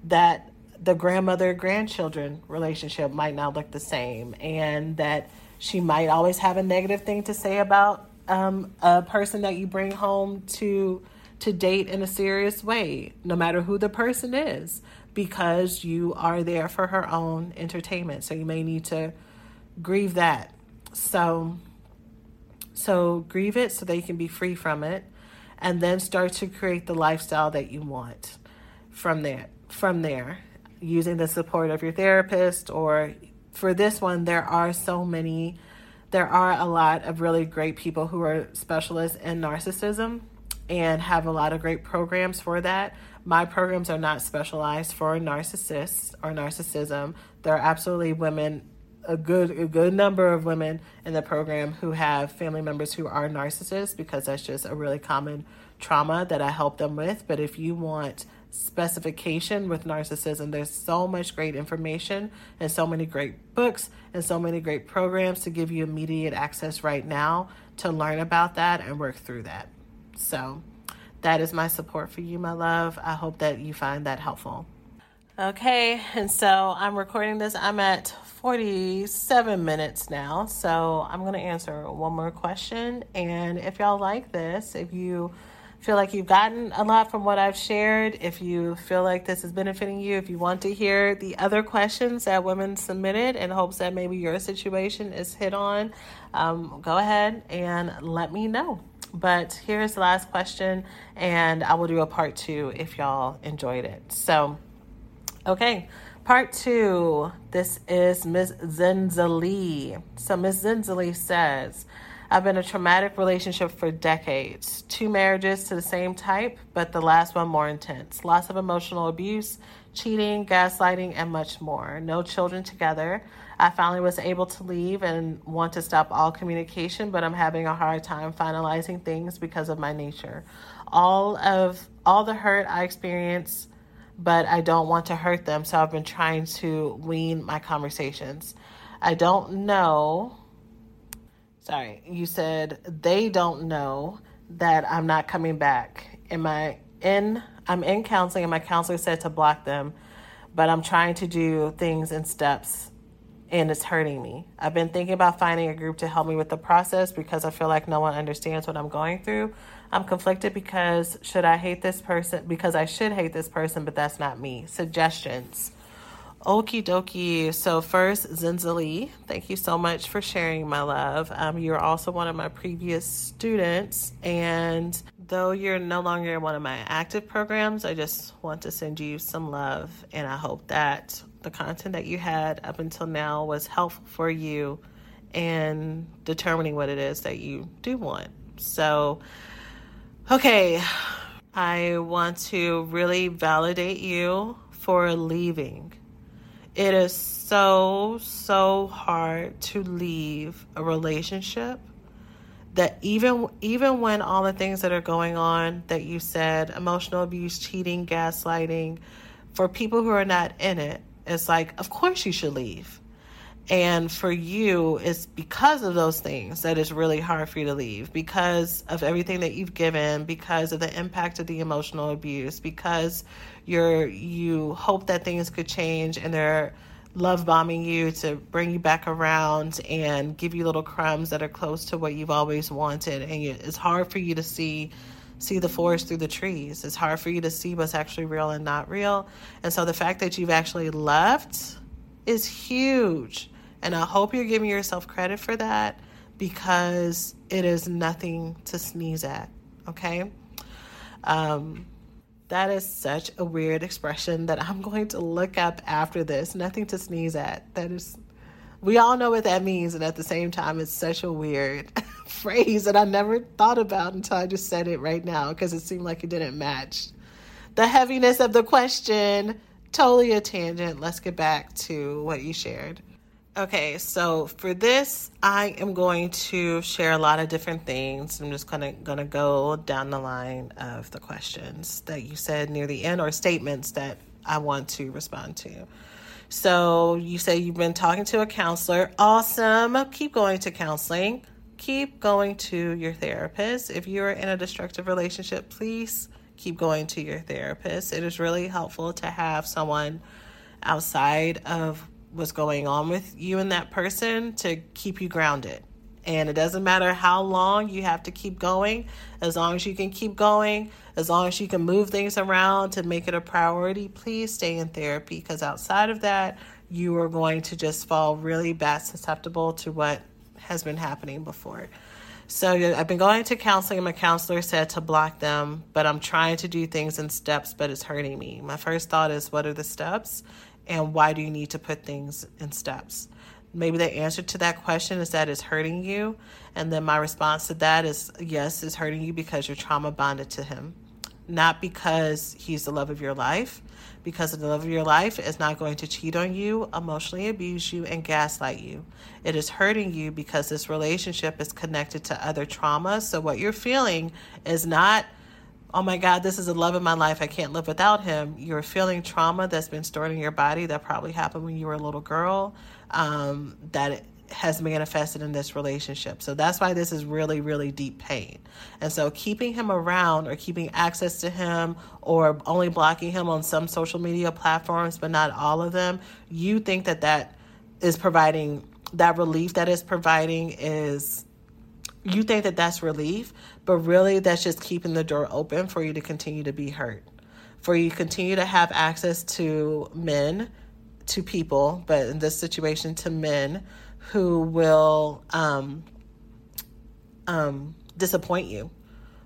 that the grandmother grandchildren relationship might not look the same and that she might always have a negative thing to say about um, a person that you bring home to to date in a serious way, no matter who the person is, because you are there for her own entertainment. So you may need to grieve that. So so grieve it so that you can be free from it and then start to create the lifestyle that you want from there from there using the support of your therapist or for this one, there are so many, there are a lot of really great people who are specialists in narcissism and have a lot of great programs for that. My programs are not specialized for narcissists or narcissism. There are absolutely women, a good a good number of women in the program who have family members who are narcissists because that's just a really common trauma that I help them with. But if you want specification with narcissism. There's so much great information and so many great books and so many great programs to give you immediate access right now to learn about that and work through that. So, that is my support for you, my love. I hope that you find that helpful. Okay, and so I'm recording this. I'm at 47 minutes now. So I'm going to answer one more question. And if y'all like this, if you feel like you've gotten a lot from what I've shared, if you feel like this is benefiting you, if you want to hear the other questions that women submitted in hopes that maybe your situation is hit on, um, go ahead and let me know. But here's the last question, and I will do a part two if y'all enjoyed it. So, okay. Part two, this is Ms. Zenzali. So, Ms. Zenzali says, I've been in a traumatic relationship for decades. Two marriages to the same type, but the last one more intense. Lots of emotional abuse, cheating, gaslighting, and much more. No children together. I finally was able to leave and want to stop all communication, but I'm having a hard time finalizing things because of my nature. All of all the hurt I experience, but I don't want to hurt them, so I've been trying to wean my conversations. I don't know sorry, you said they don't know that I'm not coming back. Am I in? I'm in counseling, and my counselor said to block them, but I'm trying to do things in steps, and it's hurting me. I've been thinking about finding a group to help me with the process because I feel like no one understands what I'm going through. I'm conflicted because should I hate this person? Because I should hate this person, but that's not me. Suggestions. Okie dokie. So, first, Zenzali, thank you so much for sharing, my love. Um, you're also one of my previous students, and though you're no longer in one of my active programs, I just want to send you some love, and I hope that the content that you had up until now was helpful for you in determining what it is that you do want. So, okay, I want to really validate you for leaving it is so, so hard to leave a relationship that even even when all the things that are going on that you said emotional abuse cheating gaslighting for people who are not in it it's like of course you should leave. And for you, it's because of those things that it's really hard for you to leave because of everything that you've given, because of the impact of the emotional abuse, because you're you hope that things could change and they're love bombing you to bring you back around and give you little crumbs that are close to what you've always wanted. And it's hard for you to see see the forest through the trees it's hard for you to see what's actually real and not real and so the fact that you've actually left is huge and i hope you're giving yourself credit for that because it is nothing to sneeze at okay um that is such a weird expression that I'm going to look up after this. Nothing to sneeze at. That is, we all know what that means, and at the same time, it's such a weird phrase that I never thought about until I just said it right now because it seemed like it didn't match the heaviness of the question. Totally a tangent. Let's get back to what you shared. Okay, so for this, I am going to share a lot of different things. I'm just gonna gonna go down the line of the questions that you said near the end or statements that I want to respond to. So you say you've been talking to a counselor. Awesome. Keep going to counseling. Keep going to your therapist. If you're in a destructive relationship, please keep going to your therapist. It is really helpful to have someone outside of what's going on with you and that person to keep you grounded. And it doesn't matter how long you have to keep going, as long as you can keep going, as long as you can move things around to make it a priority, please stay in therapy because outside of that, you are going to just fall really bad susceptible to what has been happening before. So I've been going to counseling, and my counselor said to block them, but I'm trying to do things in steps, but it's hurting me. My first thought is, what are the steps? and why do you need to put things in steps? Maybe the answer to that question is that it's hurting you. And then my response to that is yes, it's hurting you because you're trauma bonded to him. Not because he's the love of your life, because the love of your life is not going to cheat on you, emotionally abuse you, and gaslight you. It is hurting you because this relationship is connected to other traumas. So what you're feeling is not oh my God, this is the love of my life. I can't live without him. You're feeling trauma that's been stored in your body that probably happened when you were a little girl um, that has manifested in this relationship. So that's why this is really, really deep pain. And so keeping him around or keeping access to him or only blocking him on some social media platforms, but not all of them, you think that that is providing that relief that is providing is you think that that's relief, but really that's just keeping the door open for you to continue to be hurt, for you continue to have access to men, to people, but in this situation to men who will um, um, disappoint you,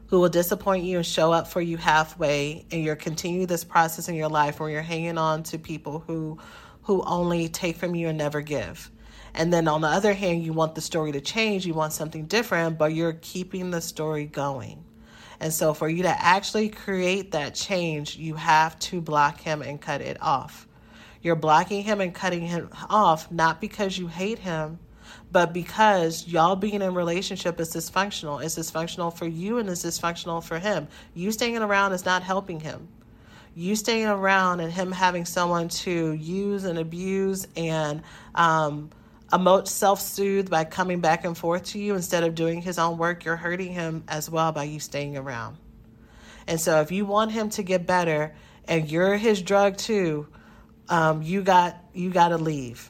who will disappoint you and show up for you halfway, and you're continue this process in your life where you're hanging on to people who who only take from you and never give. And then on the other hand, you want the story to change, you want something different, but you're keeping the story going. And so, for you to actually create that change, you have to block him and cut it off. You're blocking him and cutting him off not because you hate him, but because y'all being in relationship is dysfunctional. It's dysfunctional for you and it's dysfunctional for him. You staying around is not helping him. You staying around and him having someone to use and abuse and um, emote self soothe by coming back and forth to you instead of doing his own work, you're hurting him as well by you staying around. And so, if you want him to get better and you're his drug too, um, you got you got to leave.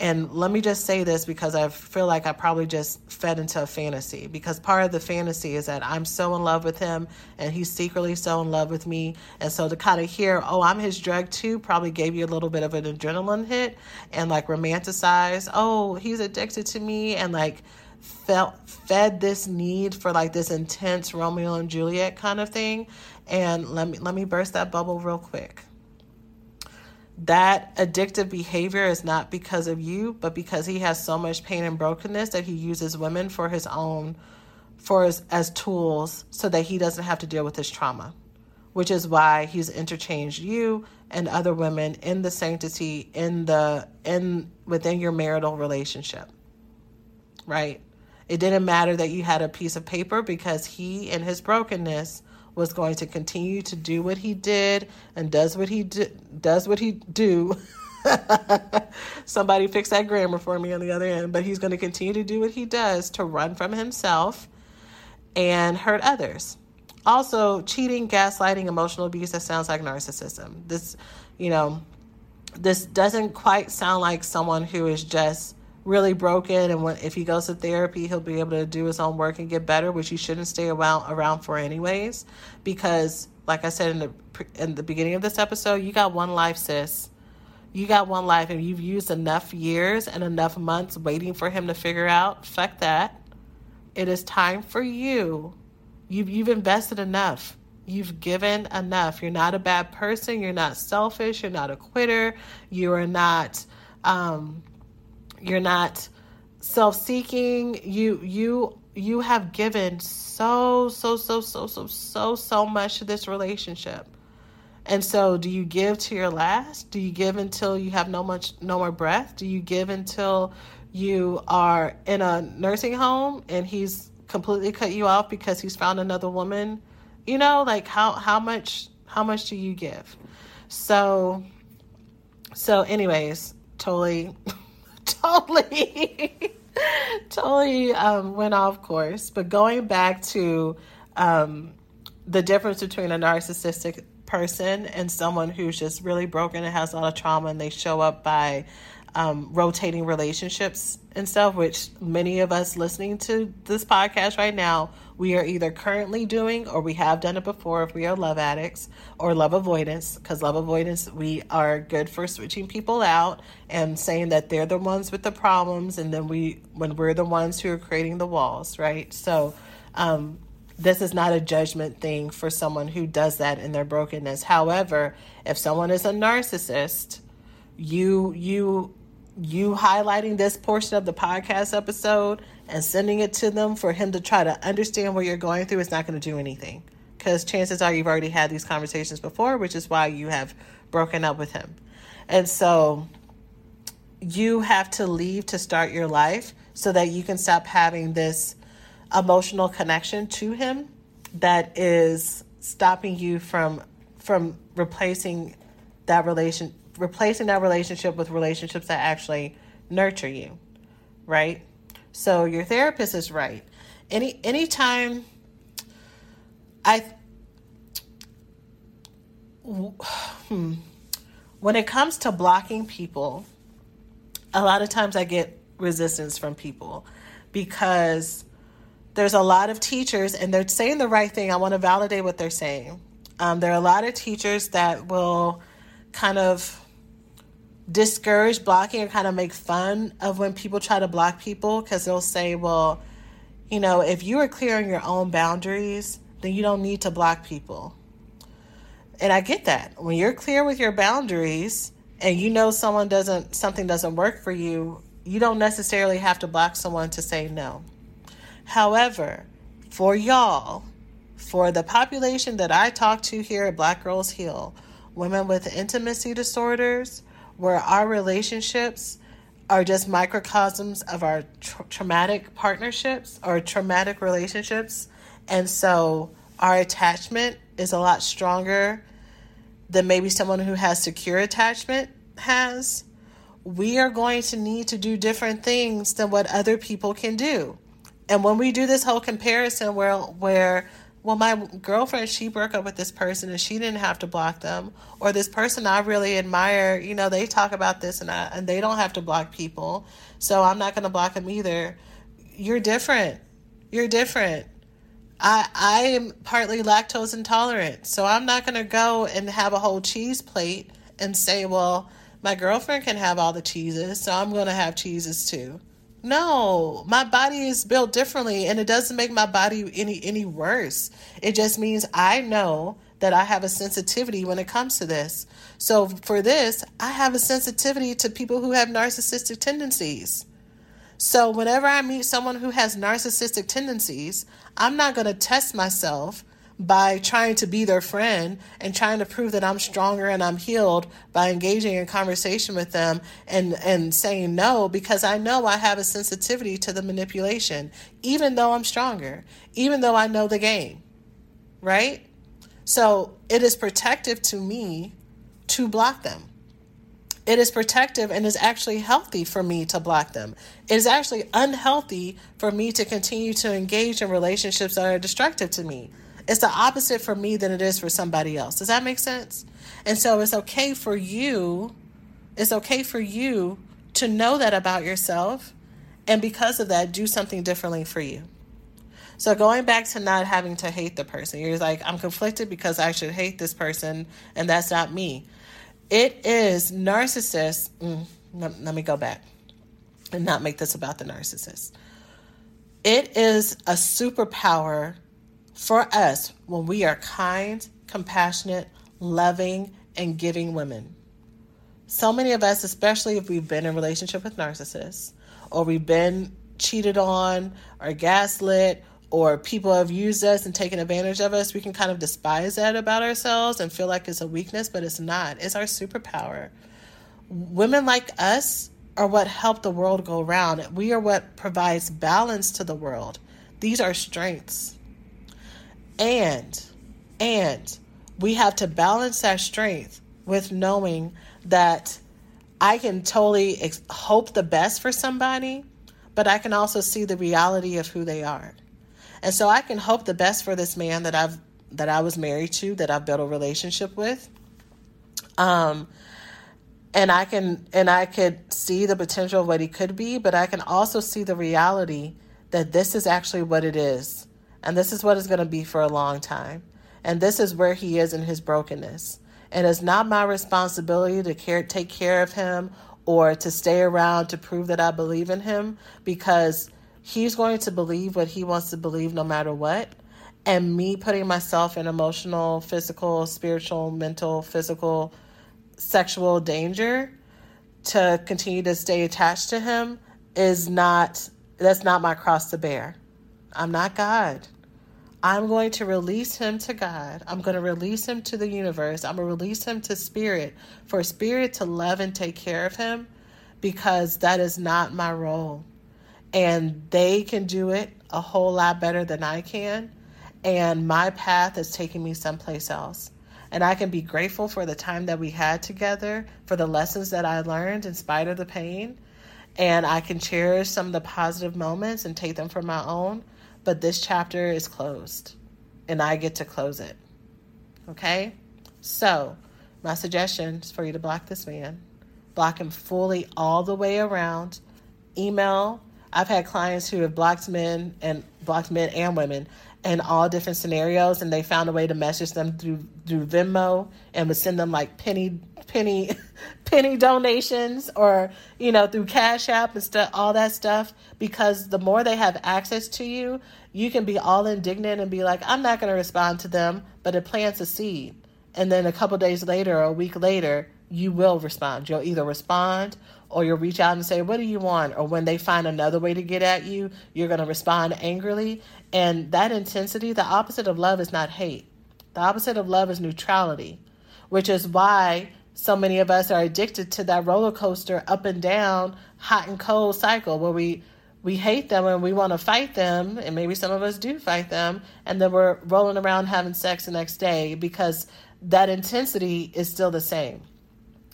And let me just say this because I feel like I probably just fed into a fantasy. Because part of the fantasy is that I'm so in love with him and he's secretly so in love with me. And so to kind of hear, oh, I'm his drug too, probably gave you a little bit of an adrenaline hit and like romanticize, oh, he's addicted to me and like felt fed this need for like this intense Romeo and Juliet kind of thing. And let me let me burst that bubble real quick that addictive behavior is not because of you, but because he has so much pain and brokenness that he uses women for his own, for his, as tools so that he doesn't have to deal with his trauma, which is why he's interchanged you and other women in the sanctity in the in within your marital relationship. Right? It didn't matter that you had a piece of paper because he in his brokenness was going to continue to do what he did and does what he do, does what he do Somebody fix that grammar for me on the other end. But he's going to continue to do what he does to run from himself and hurt others. Also, cheating, gaslighting, emotional abuse, that sounds like narcissism. This, you know, this doesn't quite sound like someone who is just really broken and when, if he goes to therapy he'll be able to do his own work and get better which he shouldn't stay around around for anyways because like i said in the in the beginning of this episode you got one life sis you got one life and you've used enough years and enough months waiting for him to figure out fuck that it is time for you you've you've invested enough You've given enough. You're not a bad person. You're not selfish. You're not a quitter. You are not. Um, you're not self-seeking. You you you have given so so so so so so so much to this relationship. And so, do you give to your last? Do you give until you have no much no more breath? Do you give until you are in a nursing home and he's completely cut you off because he's found another woman you know, like how how much how much do you give? So so anyways, totally totally totally um, went off course. But going back to um, the difference between a narcissistic person and someone who's just really broken and has a lot of trauma and they show up by um, rotating relationships and stuff, which many of us listening to this podcast right now, we are either currently doing or we have done it before if we are love addicts or love avoidance. Because love avoidance, we are good for switching people out and saying that they're the ones with the problems, and then we, when we're the ones who are creating the walls, right? So, um, this is not a judgment thing for someone who does that in their brokenness. However, if someone is a narcissist, you you you highlighting this portion of the podcast episode and sending it to them for him to try to understand what you're going through is not going to do anything. Because chances are you've already had these conversations before, which is why you have broken up with him. And so you have to leave to start your life so that you can stop having this emotional connection to him that is stopping you from from replacing that relation replacing that relationship with relationships that actually nurture you, right? So your therapist is right. Any anytime I hmm, when it comes to blocking people, a lot of times I get resistance from people because there's a lot of teachers and they're saying the right thing. I want to validate what they're saying. Um, there are a lot of teachers that will kind of discourage blocking or kind of make fun of when people try to block people because they'll say, well, you know, if you are clear on your own boundaries, then you don't need to block people. And I get that. When you're clear with your boundaries and you know someone doesn't something doesn't work for you, you don't necessarily have to block someone to say no. However, for y'all, for the population that I talk to here at Black Girls Heal, women with intimacy disorders, where our relationships are just microcosms of our tra- traumatic partnerships or traumatic relationships. And so our attachment is a lot stronger than maybe someone who has secure attachment has. We are going to need to do different things than what other people can do. And when we do this whole comparison where where well, my girlfriend, she broke up with this person and she didn't have to block them. Or this person I really admire, you know, they talk about this and, I, and they don't have to block people. So I'm not going to block them either. You're different. You're different. I, I am partly lactose intolerant. So I'm not going to go and have a whole cheese plate and say, well, my girlfriend can have all the cheeses, so I'm going to have cheeses too. No, my body is built differently and it doesn't make my body any any worse. It just means I know that I have a sensitivity when it comes to this. So for this, I have a sensitivity to people who have narcissistic tendencies. So whenever I meet someone who has narcissistic tendencies, I'm not going to test myself by trying to be their friend and trying to prove that I'm stronger and I'm healed by engaging in conversation with them and, and saying no because I know I have a sensitivity to the manipulation, even though I'm stronger, even though I know the game, right? So it is protective to me to block them. it is protective and is actually healthy for me to block them. It is actually unhealthy for me to continue to engage in relationships that are destructive to me. It's the opposite for me than it is for somebody else. Does that make sense? And so it's okay for you, it's okay for you to know that about yourself. And because of that, do something differently for you. So going back to not having to hate the person, you're like, I'm conflicted because I should hate this person, and that's not me. It is narcissist. Mm, let, let me go back and not make this about the narcissist. It is a superpower for us when we are kind, compassionate, loving, and giving women. So many of us, especially if we've been in relationship with narcissists, or we've been cheated on, or gaslit, or people have used us and taken advantage of us, we can kind of despise that about ourselves and feel like it's a weakness, but it's not. It's our superpower. Women like us are what help the world go round. We are what provides balance to the world. These are strengths. And, and we have to balance that strength with knowing that I can totally ex- hope the best for somebody, but I can also see the reality of who they are. And so I can hope the best for this man that I've that I was married to, that I've built a relationship with. Um and I can and I could see the potential of what he could be, but I can also see the reality that this is actually what it is. And this is what it's going to be for a long time. And this is where he is in his brokenness. And it's not my responsibility to care take care of him or to stay around to prove that I believe in him because he's going to believe what he wants to believe no matter what. And me putting myself in emotional, physical, spiritual, mental, physical, sexual danger to continue to stay attached to him is not, that's not my cross to bear. I'm not God. I'm going to release him to God. I'm going to release him to the universe. I'm going to release him to spirit for spirit to love and take care of him because that is not my role and they can do it a whole lot better than I can. And my path is taking me someplace else. And I can be grateful for the time that we had together, for the lessons that I learned in spite of the pain. And I can cherish some of the positive moments and take them for my own. But this chapter is closed, and I get to close it. Okay? So, my suggestion is for you to block this man, block him fully all the way around, email, I've had clients who have blocked men and blocked men and women in all different scenarios, and they found a way to message them through through Venmo and would send them like penny penny penny donations or you know through Cash App and stuff, all that stuff. Because the more they have access to you, you can be all indignant and be like, I'm not going to respond to them, but it plants a seed, and then a couple days later or a week later, you will respond. You'll either respond or you'll reach out and say, What do you want? Or when they find another way to get at you, you're going to respond angrily. And that intensity, the opposite of love is not hate. The opposite of love is neutrality, which is why so many of us are addicted to that roller coaster up and down, hot and cold cycle where we we hate them and we want to fight them, and maybe some of us do fight them, and then we're rolling around having sex the next day because that intensity is still the same.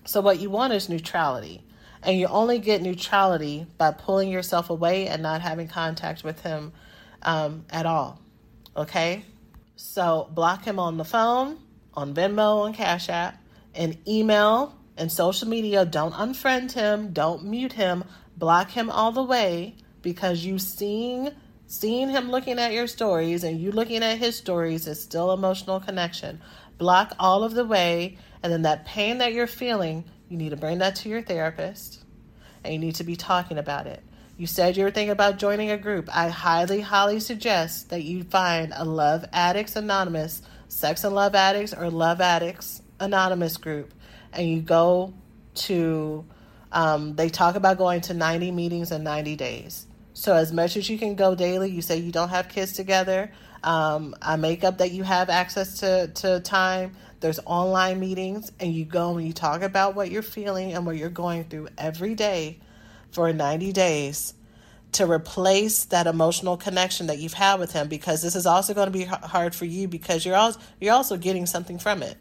So, what you want is neutrality. And you only get neutrality by pulling yourself away and not having contact with him um, at all. Okay? So block him on the phone, on Venmo, on Cash App, and email and social media. Don't unfriend him, don't mute him, block him all the way because you seeing seeing him looking at your stories and you looking at his stories is still emotional connection. Block all of the way and then that pain that you're feeling, you need to bring that to your therapist and you need to be talking about it. You said you were thinking about joining a group. I highly, highly suggest that you find a Love Addicts Anonymous, Sex and Love Addicts, or Love Addicts Anonymous group, and you go to, um, they talk about going to 90 meetings in 90 days. So, as much as you can go daily, you say you don't have kids together. Um, I make up that you have access to, to time. There's online meetings, and you go and you talk about what you're feeling and what you're going through every day for 90 days to replace that emotional connection that you've had with him because this is also going to be hard for you because you're also you're also getting something from it.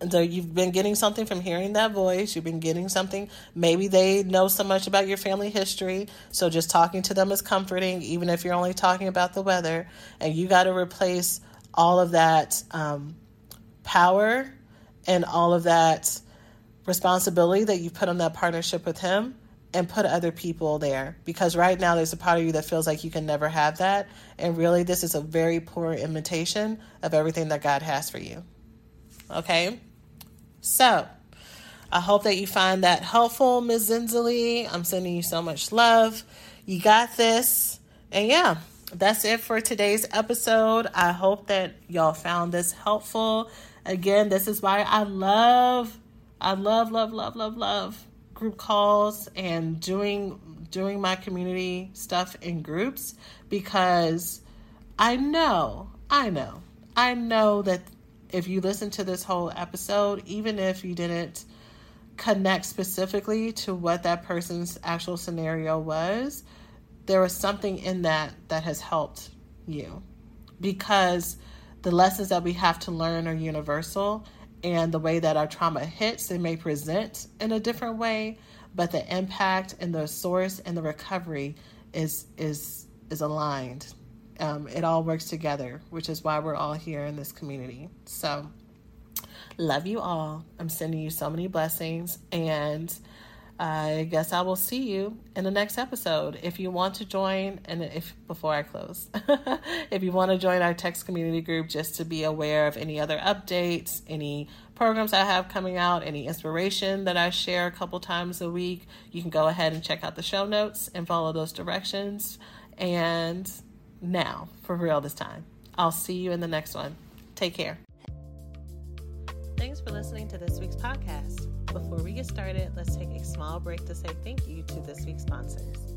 And so you've been getting something from hearing that voice. You've been getting something. Maybe they know so much about your family history. So just talking to them is comforting, even if you're only talking about the weather. And you got to replace all of that um, power and all of that responsibility that you put on that partnership with him and put other people there because right now there's a part of you that feels like you can never have that and really this is a very poor imitation of everything that God has for you. Okay? So, I hope that you find that helpful, Ms. Zinzali. I'm sending you so much love. You got this. And yeah, that's it for today's episode. I hope that y'all found this helpful. Again, this is why I love, I love, love, love, love, love group calls and doing doing my community stuff in groups because I know, I know, I know that if you listen to this whole episode, even if you didn't connect specifically to what that person's actual scenario was, there was something in that that has helped you because the lessons that we have to learn are universal and the way that our trauma hits, they may present in a different way, but the impact and the source and the recovery is is is aligned. Um, it all works together, which is why we're all here in this community. So, love you all. I'm sending you so many blessings and I guess I will see you in the next episode. If you want to join, and if before I close, if you want to join our text community group just to be aware of any other updates, any programs I have coming out, any inspiration that I share a couple times a week, you can go ahead and check out the show notes and follow those directions. And now, for real this time, I'll see you in the next one. Take care. Thanks for listening to this week's podcast. Before we get started, let's take a small break to say thank you to this week's sponsors.